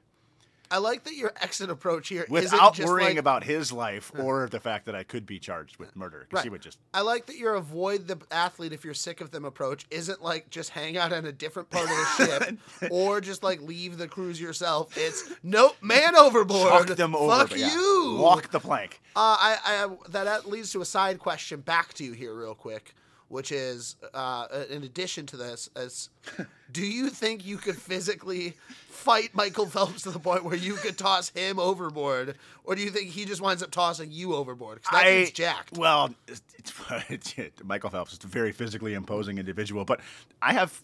I like that your exit approach here isn't without worrying like, about his life or the fact that I could be charged with murder because he Right. would just I like that your avoid the athlete if you're sick of them approach isn't like just hang out on a different part of the ship or just like leave the cruise yourself. It's nope, man overboard. chuck them Fuck over. yeah, you. Walk the plank. Uh, I, I that that leads to a side question back to you here, real quick, which is, uh, in addition to this, is, do you think you could physically fight Michael Phelps to the point where you could toss him overboard, or do you think he just winds up tossing you overboard? Because that dude's jacked. Well, it's, it's, Michael Phelps is a very physically imposing individual, but I have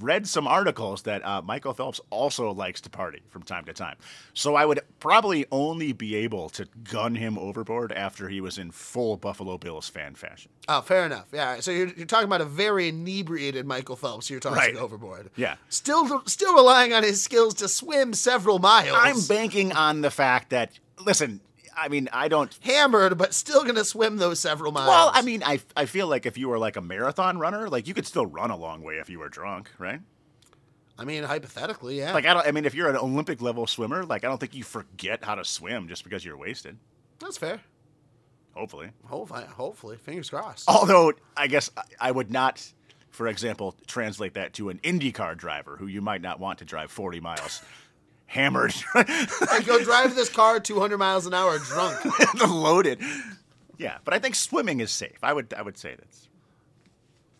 read some articles that uh, Michael Phelps also likes to party from time to time. So I would probably only be able to gun him overboard after he was in full Buffalo Bills fan fashion. Oh, fair enough. Yeah. So you're, you're talking about a very inebriated Michael Phelps. You're tossing Right. overboard. Yeah. Still, still relying on his skills to swim several miles. I'm banking on the fact that, listen, I mean, I don't hammered, but still gonna swim those several miles. Well, I mean, I, I feel like if you were like a marathon runner, like you could still run a long way if you were drunk, right? I mean, hypothetically, yeah. Like I don't. I mean, if you're an Olympic level swimmer, like I don't think you forget how to swim just because you're wasted. That's fair. Hopefully. Hopefully, hopefully, fingers crossed. Although I guess I- I would not, for example, translate that to an IndyCar driver who you might not want to drive 40 miles hammered, I go drive this car 200 miles an hour drunk. loaded. Yeah, but I think swimming is safe. I would I would say that's.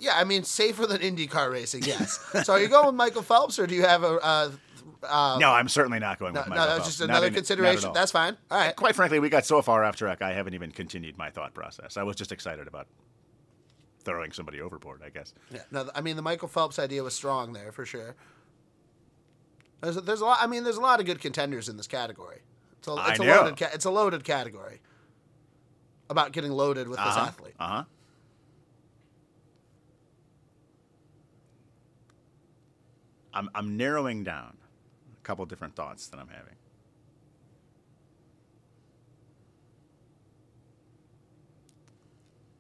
Yeah, I mean, safer than IndyCar racing, yes. so are you going with Michael Phelps, or do you have a? Uh, uh, no, I'm certainly not going no, with no, Michael that's Phelps. just Not another in- consideration. That's fine. All right. quite frankly, we got so far off track, I haven't even continued my thought process. I was just excited about throwing somebody overboard, I guess. Yeah, no, I mean, the Michael Phelps idea was strong there for sure. There's a, there's a lot. I mean, there's a lot of good contenders in this category. It's a, I it's a know. loaded. Ca- it's a loaded category. About getting loaded with this Uh-huh. athlete. Uh-huh. I'm, I'm narrowing down a couple different thoughts that I'm having.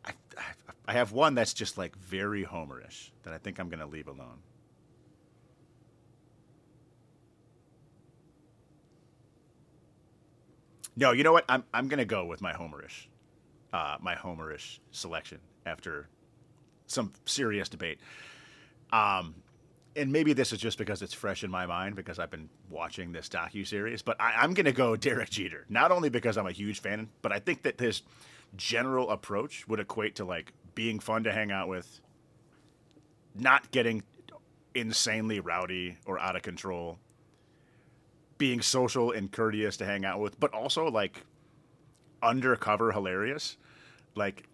I, I, I have one that's just like very homerish that I think I'm going to leave alone. No, you know what? I'm I'm gonna go with my homerish, uh, my homerish selection after some serious debate. Um, and maybe this is just because it's fresh in my mind because I've been watching this docu series. But I, I'm gonna go Derek Jeter, not only because I'm a huge fan, but I think that his general approach would equate to like being fun to hang out with, not getting insanely rowdy or out of control, being social and courteous to hang out with, but also like undercover hilarious. like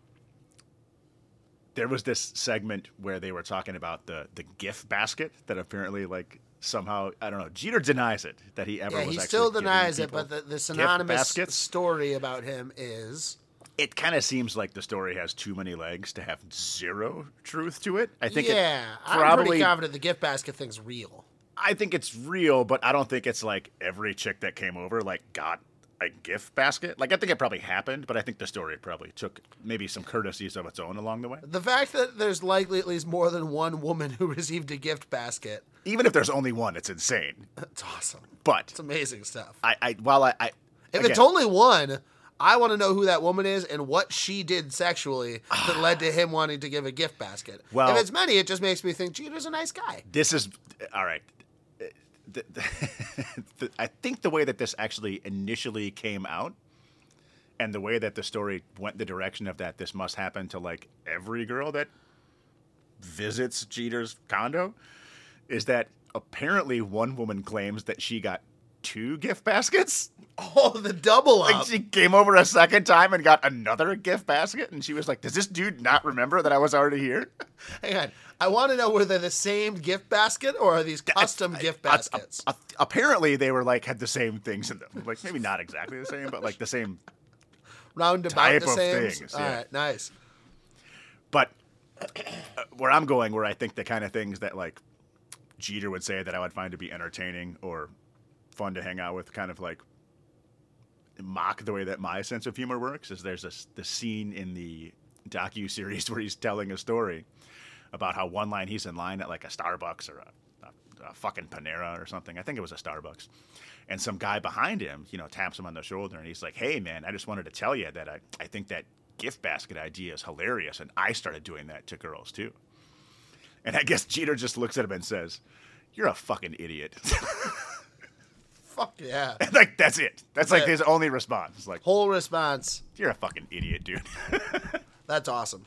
there was this segment where they were talking about the the gift basket that apparently like somehow I don't know Jeter denies it that he ever Yeah, was he actually still denies it, but the, the synonymous story about him is It kind of seems like the story has too many legs to have zero truth to it. I think yeah, it I'm probably pretty confident the gift basket thing's real. I think it's real, but I don't think it's like every chick that came over like got a gift basket. Like I think it probably happened, but I think the story probably took maybe some courtesies of its own along the way. The fact that there's likely at least more than one woman who received a gift basket, Even if there's only one, it's insane. it's awesome. But It's amazing stuff. I, I while I, I If again, it's only one, I want to know who that woman is and what she did sexually that led to him wanting to give a gift basket. Well- if it's many, it just makes me think Jeter's a nice guy. this is all right. The, the, I think the way that this actually initially came out, and the way that the story went the direction of that, this must happen to like every girl that visits Jeter's condo, is that apparently one woman claims that she got two gift baskets. Oh, the double Like she came over a second time and got another gift basket, and she was like, "Does this dude not remember that I was already here?" Hang on. I want to know were they the same gift basket or are these custom gift Uh, uh, baskets? uh, apparently, they were like had the same things in them. Like maybe not exactly the same, but like the same. Roundabout type the of same. things, All yeah. right, nice. But uh, where I'm going, where I think the kind of things that like Jeter would say that I would find to be entertaining or fun to hang out with, kind of like mock the way that my sense of humor works, is there's this the scene in the docu series where he's telling a story about how one line he's in line at like a Starbucks or a, a, a fucking Panera or something. I think it was a Starbucks. And some guy behind him, you know, taps him on the shoulder and he's like, Hey man, I just wanted to tell you that I, I think that gift basket idea is hilarious and I started doing that to girls too. And I guess Jeter just looks at him and says, You're a fucking idiot. Fuck yeah. like that's it. That's like his only response. It's like, Whole response. You're a fucking idiot, dude. That's awesome.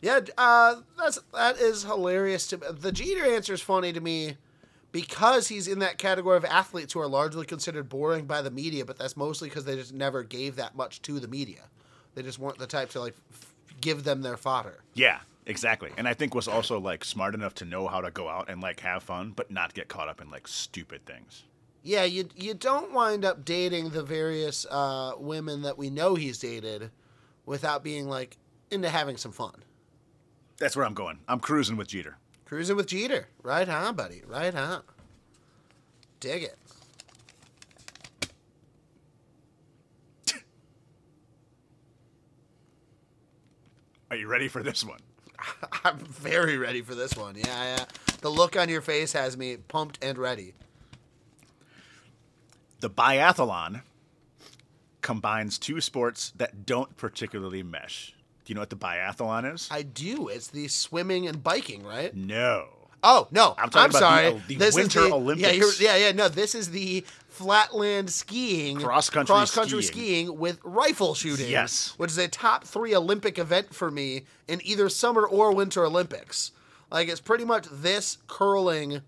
Yeah, uh, that's that is hilarious to me. the Jeter answer is funny to me because he's in that category of athletes who are largely considered boring by the media, but that's mostly because they just never gave that much to the media. They just weren't the type to like f- give them their fodder. Yeah, exactly. And I think was also like smart enough to know how to go out and like have fun, but not get caught up in like stupid things. Yeah, you you don't wind up dating the various uh, women that we know he's dated without being like into having some fun. That's where I'm going. I'm cruising with Jeter. Cruising with Jeter. Right on, buddy. Right on. Dig it. Are you ready for this one? I'm very ready for this one. Yeah, yeah. The look on your face has me pumped and ready. The biathlon combines two sports that don't particularly mesh. Do you know what the biathlon is? I do. It's the swimming and biking, right? no. Oh no, I'm about sorry. the- the this Winter is the, Olympics. Yeah, yeah, yeah. No, this is the flatland skiing, Cross-country cross-country skiing. skiing with rifle shooting. Yes. which is a top three Olympic event for me in either summer or winter Olympics. Like it's pretty much this curling,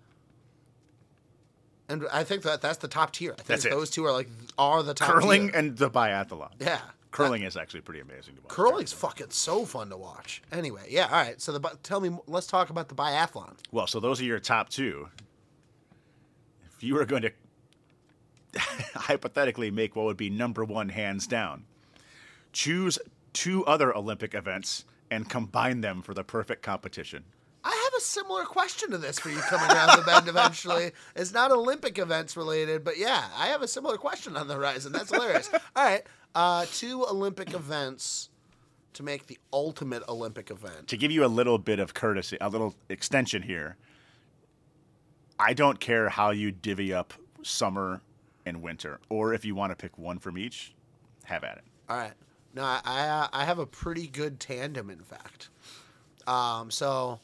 and I think that that's the top tier. I think That's it. those two are like are the top Curling tier. and the biathlon. yeah, Curling is actually pretty amazing to watch. Curling's fucking so fun to watch. Anyway, yeah, all right. So the tell me, let's talk about the biathlon. Well, so those are your top two. If you were going to hypothetically make what would be number one hands down, choose two other Olympic events and combine them for the perfect competition. I have a similar question to this for you coming around the bend eventually. It's not Olympic events related, but yeah, I have a similar question on the horizon. That's hilarious. All right, uh, two Olympic events to make the ultimate Olympic event. To give you a little bit of courtesy, a little extension here, I don't care how you divvy up summer and winter, or if you want to pick one from each, have at it. All right. No, I I, uh, I have a pretty good tandem, in fact. Um, so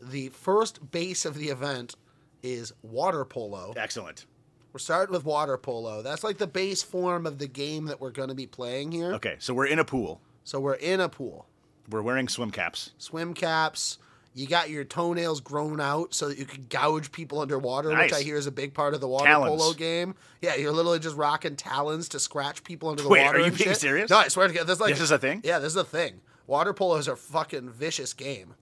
the first base of the event is water polo. Excellent. We're starting with water polo. That's like the base form of the game that we're going to be playing here. Okay, so we're in a pool. So we're in a pool. We're wearing swim caps. swim caps. You got your toenails grown out so that you can gouge people underwater, which I hear is a big part of the water Talons. polo game. Yeah, you're literally just rocking talons to scratch people under the Wait, water. are you being shit. serious? No, I swear to God, this is like This is a thing? Yeah, this is a thing. Water polo is a fucking vicious game.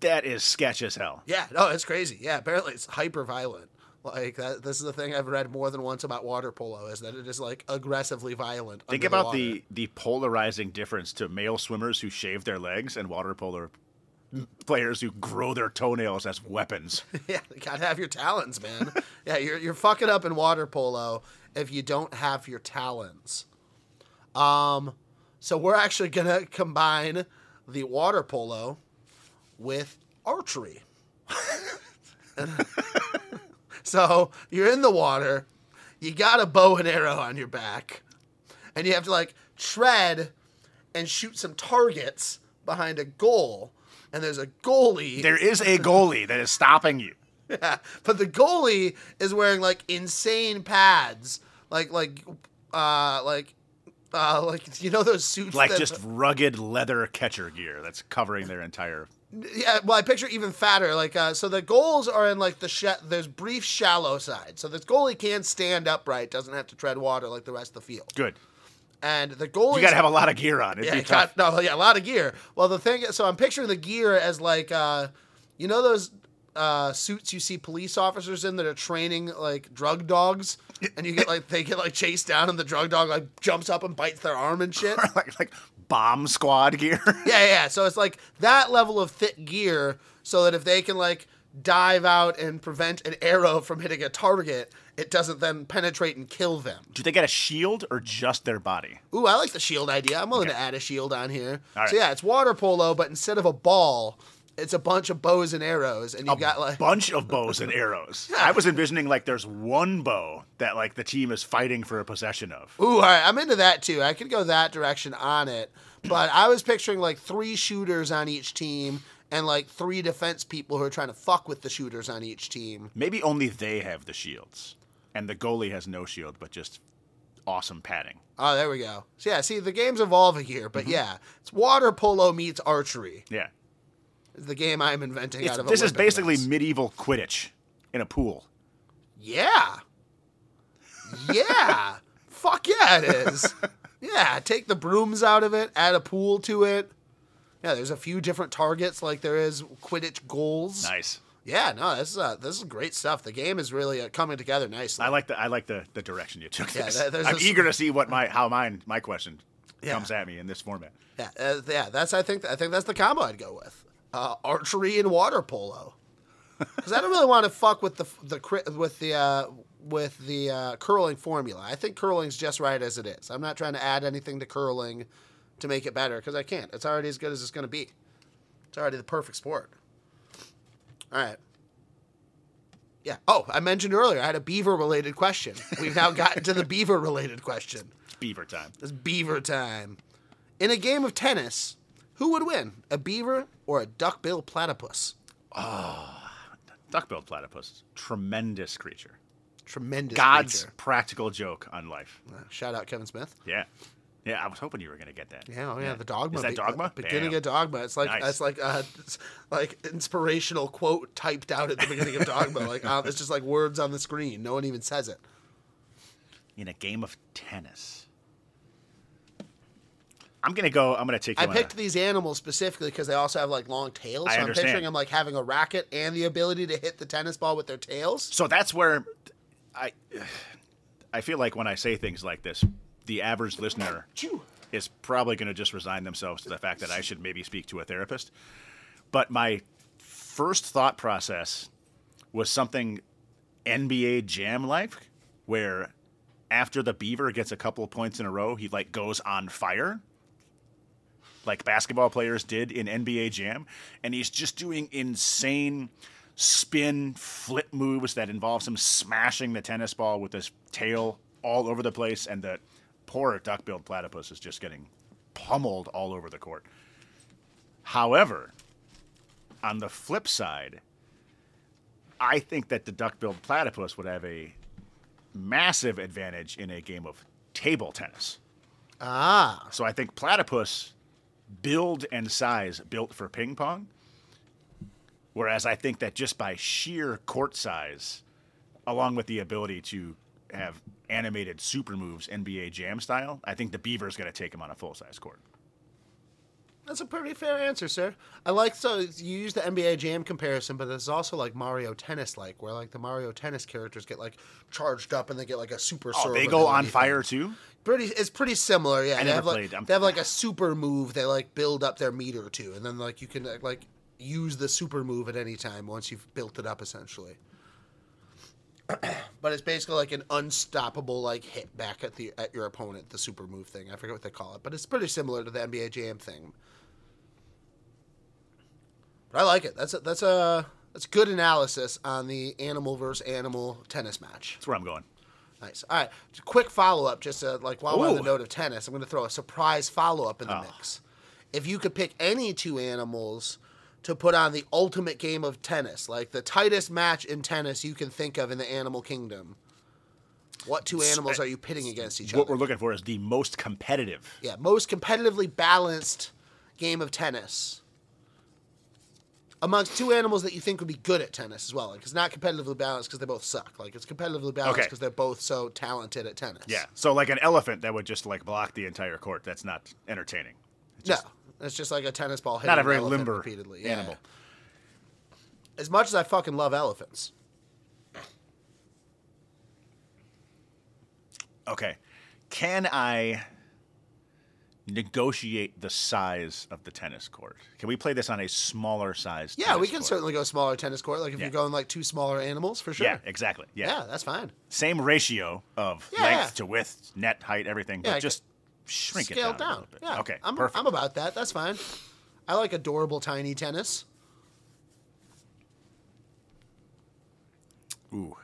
That is sketch as hell. Yeah, no, it's crazy. Yeah, apparently it's hyper violent. Like that. This is the thing I've read more than once about water polo is that it is like aggressively violent. Think about water. the, the polarizing difference to male swimmers who shave their legs and water polo players who grow their toenails as weapons. Yeah, you gotta have your talons, man. yeah, you're you're fucking up in water polo if you don't have your talons. Um, so we're actually gonna combine the water polo with archery. so you're in the water, you got a bow and arrow on your back, and you have to like tread and shoot some targets behind a goal. And there's a goalie. there is a goalie that is stopping you. Yeah, but the goalie is wearing like insane pads, like like uh like uh like you know those suits Like that- just rugged leather catcher gear that's covering their entire. Yeah. Well, I picture even fatter. Like uh, so, the goals are in like the sh- there's brief shallow side, so this goalie can stand upright, doesn't have to tread water like the rest of the field. Good. And the goalie You got to have a lot of gear on. It'd yeah, got, no, yeah, a lot of gear. Well, the thing, so I'm picturing the gear as like, uh, you know, those uh, suits you see police officers in that are training like drug dogs, and you get like they get like chased down, and the drug dog like jumps up and bites their arm and shit. like, like bomb squad gear. yeah, yeah. So it's like that level of thick gear, so that if they can like dive out and prevent an arrow from hitting a target, it doesn't then penetrate and kill them. Do they get a shield or just their body? Ooh, I like the shield idea. I'm willing to add a shield on here. All right. So yeah, it's water polo, but instead of a ball, it's a bunch of bows and arrows, and you got like a bunch of bows and arrows. I was envisioning like there's one bow that like the team is fighting for a possession of. ooh, all right, I'm into that too. I could go that direction on it, but I was picturing like three shooters on each team and like three defense people who are trying to fuck with the shooters on each team. Maybe only they have the shields, and the goalie has no shield, but just awesome padding. Oh, there we go. So yeah, see, the game's evolving here, but Mm-hmm. yeah, it's water polo meets archery. Yeah, the game I'm inventing It's- out of this is basically medieval Quidditch in a pool. Yeah. Yeah. Fuck yeah, it is. Yeah, take the brooms out of it, add a pool to it. Yeah, there's a few different targets like there is Quidditch goals. Nice. Yeah, no, this is uh, this is great stuff. The game is really uh, coming together nicely. I like the I like the, the direction you took Yeah, this. there- I'm this- eager to see what my how mine my question Yeah. comes at me in this format. yeah, uh, yeah, that's I think I think that's the combo I'd go with. Uh, archery and water polo. Because I don't really want to fuck with the the with the uh, with the uh, curling formula. I think curling's just right as it is. I'm not trying to add anything to curling to make it better because I can't. It's already as good as it's going to be. It's already the perfect sport. All right. Yeah. Oh, I mentioned earlier I had a beaver related question. We've now gotten to the beaver related question. It's beaver time. It's beaver time. In a game of tennis, who would win, a beaver or a duck-billed platypus? Duck-billed platypus, tremendous creature. Tremendous God's creature. practical joke on life. Uh, Shout out Kevin Smith. Yeah, yeah. I was hoping you were gonna get that. Yeah, oh yeah, the dogma. Is that be- dogma? Beginning Damn. of dogma. It's like Nice. it's like uh, it's like inspirational quote typed out at the beginning of dogma. like uh, it's just like words on the screen. No one even says it. In a game of tennis, I'm gonna go. I'm gonna take. You I picked a- these animals specifically because they also have like long tails. I So I'm picturing them like having a racket and the ability to hit the tennis ball with their tails. So that's where I I feel like when I say things like this, the average listener is probably going to just resign themselves to the fact that I should maybe speak to a therapist. But my first thought process was something NBA Jam like, where after the Beaver gets a couple of points in a row, he like goes on fire, like basketball players did in NBA Jam, and he's just doing insane spin flip moves that involves him smashing the tennis ball with his tail all over the place, and the poor duck-billed platypus is just getting pummeled all over the court. However, on the flip side, I think that the duck-billed platypus would have a massive advantage in a game of table tennis. Ah, So I think platypus build and size built for ping pong Whereas I think that just by sheer court size, along with the ability to have animated super moves NBA Jam style, I think the Beaver's going to take him on a full size court. That's a pretty fair answer, sir. I like so you use the NBA Jam comparison, but it's also like Mario Tennis, like where like the Mario Tennis characters get like charged up and they get like a super. Oh, they go on fare too. Pretty, it's pretty similar. Yeah, they never have like they have like a super move. They like build up their meter to, and then like you can uh, like use the super move at any time once you've built it up, essentially. but it's basically like an unstoppable like hit back at the at your opponent. The super move thing. I forget what they call it, but it's pretty similar to the NBA Jam thing. But I like it. That's a, that's a that's good analysis on the animal versus animal tennis match. That's where I'm going. Nice. All right. Quick follow up, just uh like while we're on the note of tennis, I'm going to throw a surprise follow up in the Oh. mix. If you could pick any two animals to put on the ultimate game of tennis, like the tightest match in tennis you can think of in the animal kingdom, what two animals are you pitting against each What other? What we're looking for is the most competitive. yeah, most competitively balanced game of tennis amongst two animals that you think would be good at tennis as well. Like it's not competitively balanced because they both suck. Like it's competitively balanced Okay. because they're both so talented at tennis. Yeah. So like an elephant that would just like block the entire court. That's not entertaining. no, it's just like a tennis ball hitting Not a an very elephant limber repeatedly. Yeah. animal. As much as I fucking love elephants, Okay. Can I negotiate the size of the tennis court? Can we play this on a smaller size? yeah, we can court? certainly go smaller tennis court. Like if Yeah. you're going like two smaller animals, for sure. Yeah, exactly. Yeah. Yeah, that's fine. Same ratio of Yeah, length to width, net height, everything, Yeah, but just shrink Scale it down. bit. Yeah. Okay. I'm, perfect. I'm about that. That's fine. I like adorable tiny tennis. Ooh.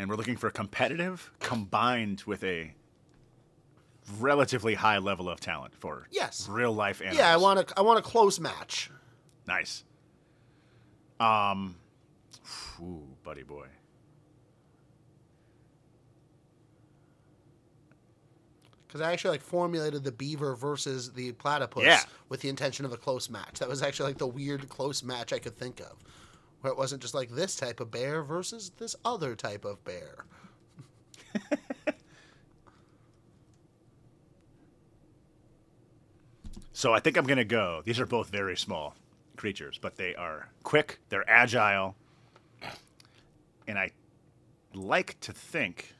And we're looking for competitive combined with a relatively high level of talent for Yes. real life animals. Yeah, I want a I want a close match. Nice. Um, ooh, buddy boy. Because I actually like formulated the beaver versus the platypus Yeah. with the intention of a close match. That was actually like the weird close match I could think of, where it wasn't just like this type of bear versus this other type of bear. So I think I'm gonna go. These are both very small creatures, but they are quick. They're agile, and I like to think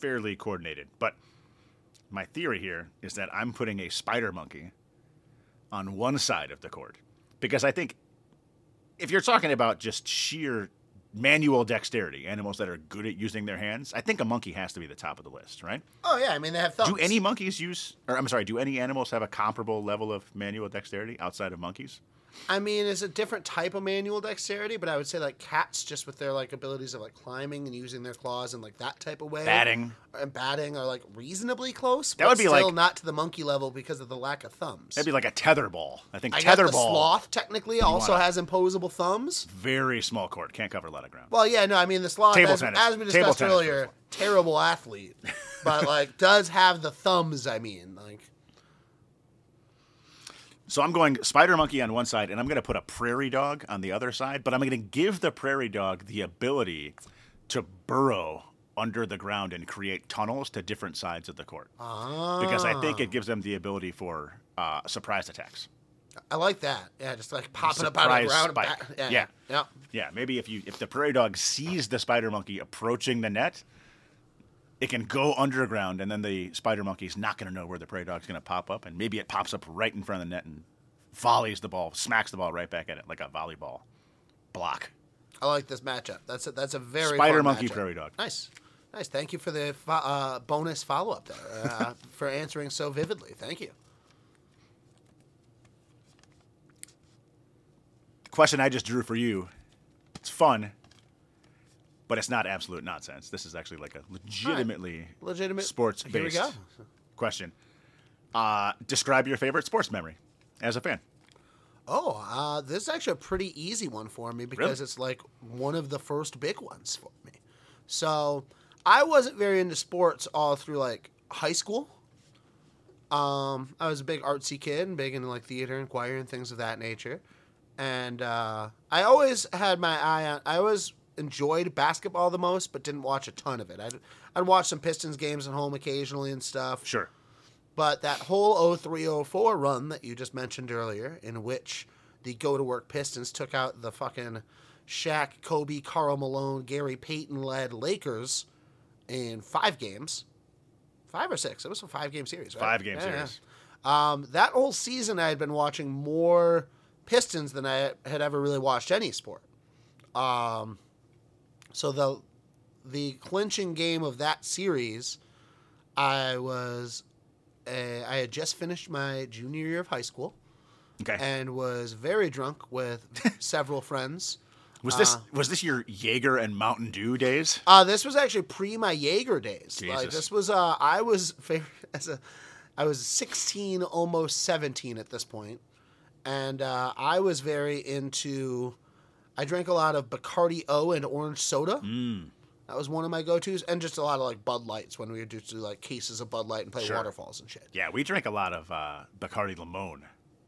fairly coordinated. But my theory here is that I'm putting a spider monkey on one side of the court because I think if you're talking about just sheer manual dexterity, animals that are good at using their hands, I think a monkey has to be the top of the list, right? Oh yeah, I mean they have thumbs. Do any monkeys use, or I'm sorry, do any animals have a comparable level of manual dexterity outside of monkeys? I mean, it's a different type of manual dexterity, but I would say like cats, just with their like abilities of like climbing and using their claws and like that type of way. Batting. and batting are like reasonably close. That but would be still like- not to the monkey level because of the lack of thumbs. That'd be like a tether ball. I think I tether the ball, sloth technically also has imposable thumbs. very small court, can't cover a lot of ground. Well, yeah, no, I mean the sloth, Table as, tennis. as we Table discussed tennis, earlier, terrible athlete, but like does have the thumbs. I mean, like So I'm going spider monkey on one side, and I'm going to put a prairie dog on the other side. But I'm going to give the prairie dog the ability to burrow under the ground and create tunnels to different sides of the court. Because I think it gives them the ability for uh, surprise attacks. I like that. Yeah, just like popping up out of the ground. and spike. back- yeah, Yeah. yeah. Yeah, maybe if you if the prairie dog sees the spider monkey approaching the net, it can go underground, and then the spider monkey's not going to know where the prairie dog's going to pop up, and maybe it pops up right in front of the net and volleys the ball, smacks the ball right back at it like a volleyball block. I like this matchup. That's a, that's a very Spider monkey matchup. prairie dog. Nice, nice. Thank you for the fo- uh, bonus follow up there uh, for answering so vividly. Thank you. The question I just drew for you, it's fun, but it's not absolute nonsense. This is actually like a legitimately Legitimate sports based question. Uh, describe your favorite sports memory as a fan. Oh, uh, this is actually a pretty easy one for me because Really? it's like one of the first big ones for me. So I wasn't very into sports all through like high school. Um, I was a big artsy kid and big into like theater and choir and things of that nature. And uh, I always had my eye on. I always enjoyed basketball the most, but didn't watch a ton of it. I'd, I'd watch some Pistons games at home occasionally and stuff. Sure. But that whole 0304 run that you just mentioned earlier, in which the go to work Pistons took out the fucking Shaq, Kobe, Karl Malone, Gary Payton led Lakers in five games. Five or six. It was a five game series, right? Five game Yeah, series. yeah. Um, that whole season, I had been watching more Pistons than I had ever really watched any sport. Um, so the the clinching game of that series, I was a, I had just finished my junior year of high school Okay. and was very drunk with several friends. was this was this your Jaeger and Mountain Dew days? Uh, this was actually pre my Jaeger days. Like Jesus. this was uh, I was very, as a I was 16, almost 17 at this point, and uh, I was very into. I drank a lot of Bacardi O and orange soda. Mm. That was one of my go-tos, and just a lot of like Bud Lights when we would just do like cases of Bud Light and play Sure. waterfalls and shit. Yeah, we drank a lot of uh, Bacardi Limon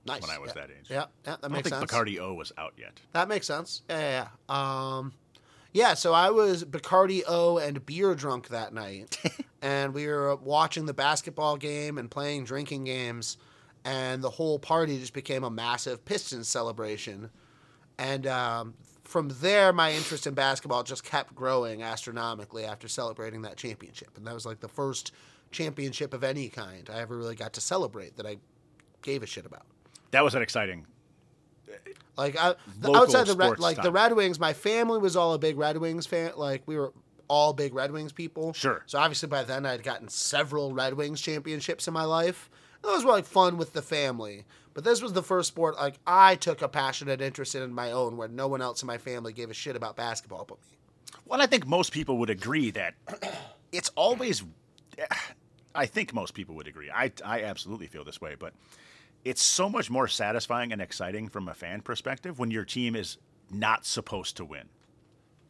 Nice. when I was yeah. that age. Yeah, yeah, that I don't makes think sense. Bacardi O was out yet. That makes sense. Yeah, yeah, yeah. Um, yeah, so I was Bacardi O and beer drunk that night, and we were watching the basketball game and playing drinking games, and the whole party just became a massive Pistons celebration. And um, from there, my interest in basketball just kept growing astronomically after celebrating that championship. And that was like the first championship of any kind I ever really got to celebrate that I gave a shit about. That was an exciting. Like I, the, outside the Red, like the. Red Wings, my family was all a big Red Wings fan. Like we were all big Red Wings people. Sure. So obviously by then I'd gotten several Red Wings championships in my life. Those were like fun with the family. But this was the first sport like I took a passionate interest in my own, where no one else in my family gave a shit about basketball but me. Well, I think most people would agree that it's always. I think most people would agree. I, I absolutely feel this way, but it's so much more satisfying and exciting from a fan perspective when your team is not supposed to win.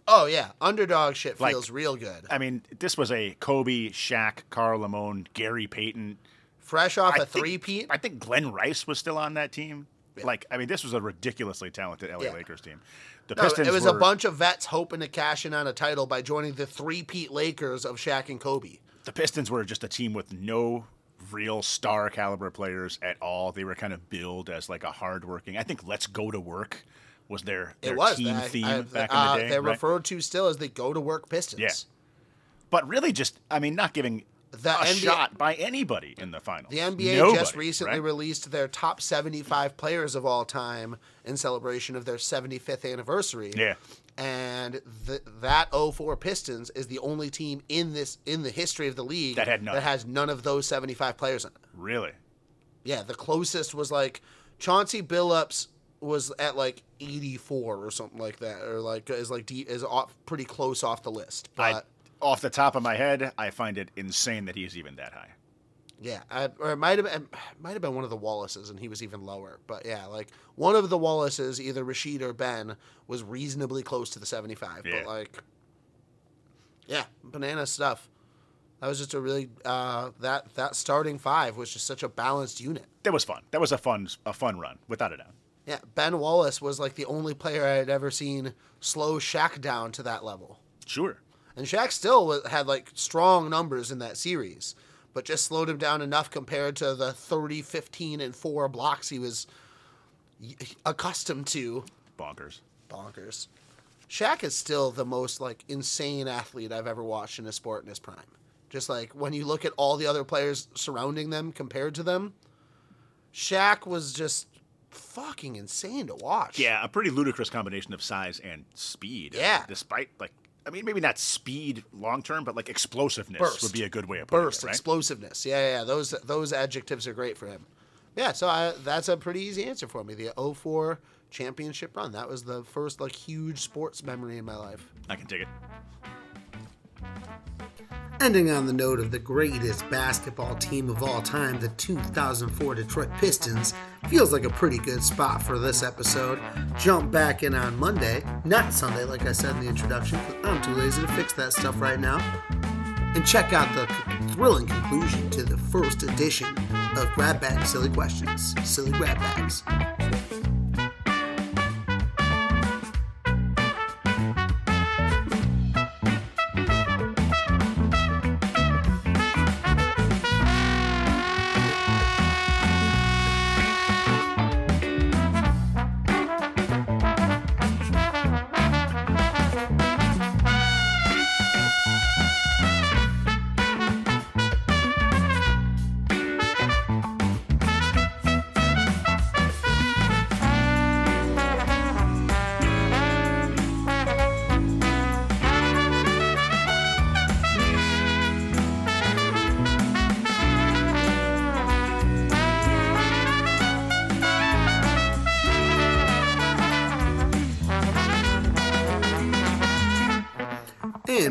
Oh yeah, underdog shit Like- feels real good. I mean, this was a Kobe, Shaq, Carl Lamone, Gary Payton. Fresh off I a three peat. I think Glen Rice was still on that team. Like, I mean, this was a ridiculously talented LA Yeah. Lakers team. The No, Pistons it was were, a bunch of vets hoping to cash in on a title by joining the three peat Lakers of Shaq and Kobe. the Pistons were just a team with no real star caliber players at all. They were kind of billed as like a hardworking. I think "Let's Go to Work" was their, their It was team I- theme I- back uh, in the day. They're right? referred to still as the go to work Pistons. Yeah. but really, just I mean, not giving The a NBA shot by anybody in the finals. The NBA Nobody, just recently right? released their top 75 players of all time in celebration of their 75th anniversary. Yeah. And th- that 04 Pistons is the only team in this in the history of the league That had none. that has none of those 75 players in it. really. Yeah, the closest was like Chauncey Billups was at like 84 or something like that, or like is like de- is off, pretty close off the list. But I, off the top of my head, I find it insane that he's even that high. yeah, I, or it might have been might have been one of the Wallaces, and he was even lower. But yeah, like one of the Wallaces, either Rasheed or Ben, was reasonably close to the 75. Yeah. But like, yeah, banana stuff. That was just a really uh, that that starting five was just such a balanced unit. That was fun. That was a fun a fun run, without a doubt. Yeah, Ben Wallace was like the only player I had ever seen slow Shaq down to that level. Sure. And Shaq still had like strong numbers in that series, but just slowed him down enough compared to the 30, 15, and 4 blocks he was accustomed to. Bonkers. Bonkers. Shaq is still the most like insane athlete I've ever watched in a sport in his prime. Just like when you look at all the other players surrounding them compared to them, Shaq was just fucking insane to watch. Yeah, a pretty ludicrous combination of size and speed. Yeah. despite like, I mean, maybe not speed long term, but like explosiveness Burst. would be a good way of putting burst, it, right? explosiveness. Yeah, yeah, yeah. Those those adjectives are great for him. Yeah, so I, that's a pretty easy answer for me. The 04 championship run. That was the first like huge sports memory in my life. I can take it. Ending on the note of the greatest basketball team of all time, the 2004 Detroit Pistons, feels like a pretty good spot for this episode. Jump back in on Monday, not Sunday, like I said in the introduction, 'cause I'm too lazy to fix that stuff right now. and check out the thrilling conclusion to the first edition of Grab Bag Silly Questions. Silly Grab Bags.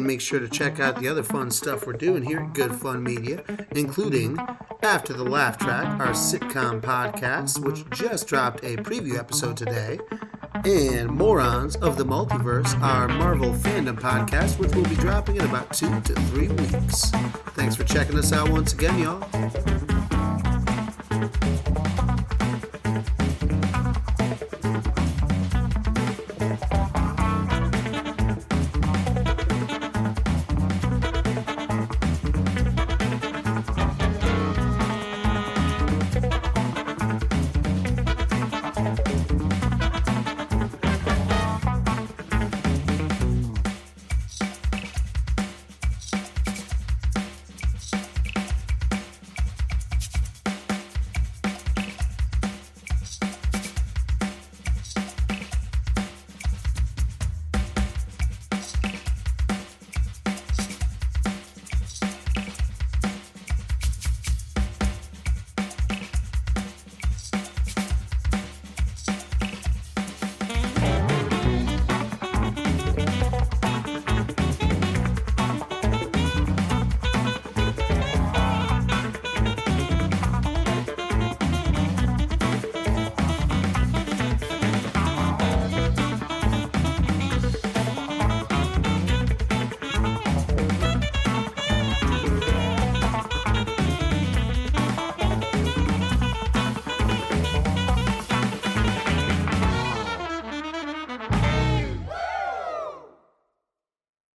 Make sure to check out the other fun stuff we're doing here at Good Fun Media, including After the Laugh Track, our sitcom podcast, which just dropped a preview episode today, and Morons of the Multiverse, our Marvel fandom podcast, which will be dropping in about two to three weeks. Thanks for checking us out once again, y'all.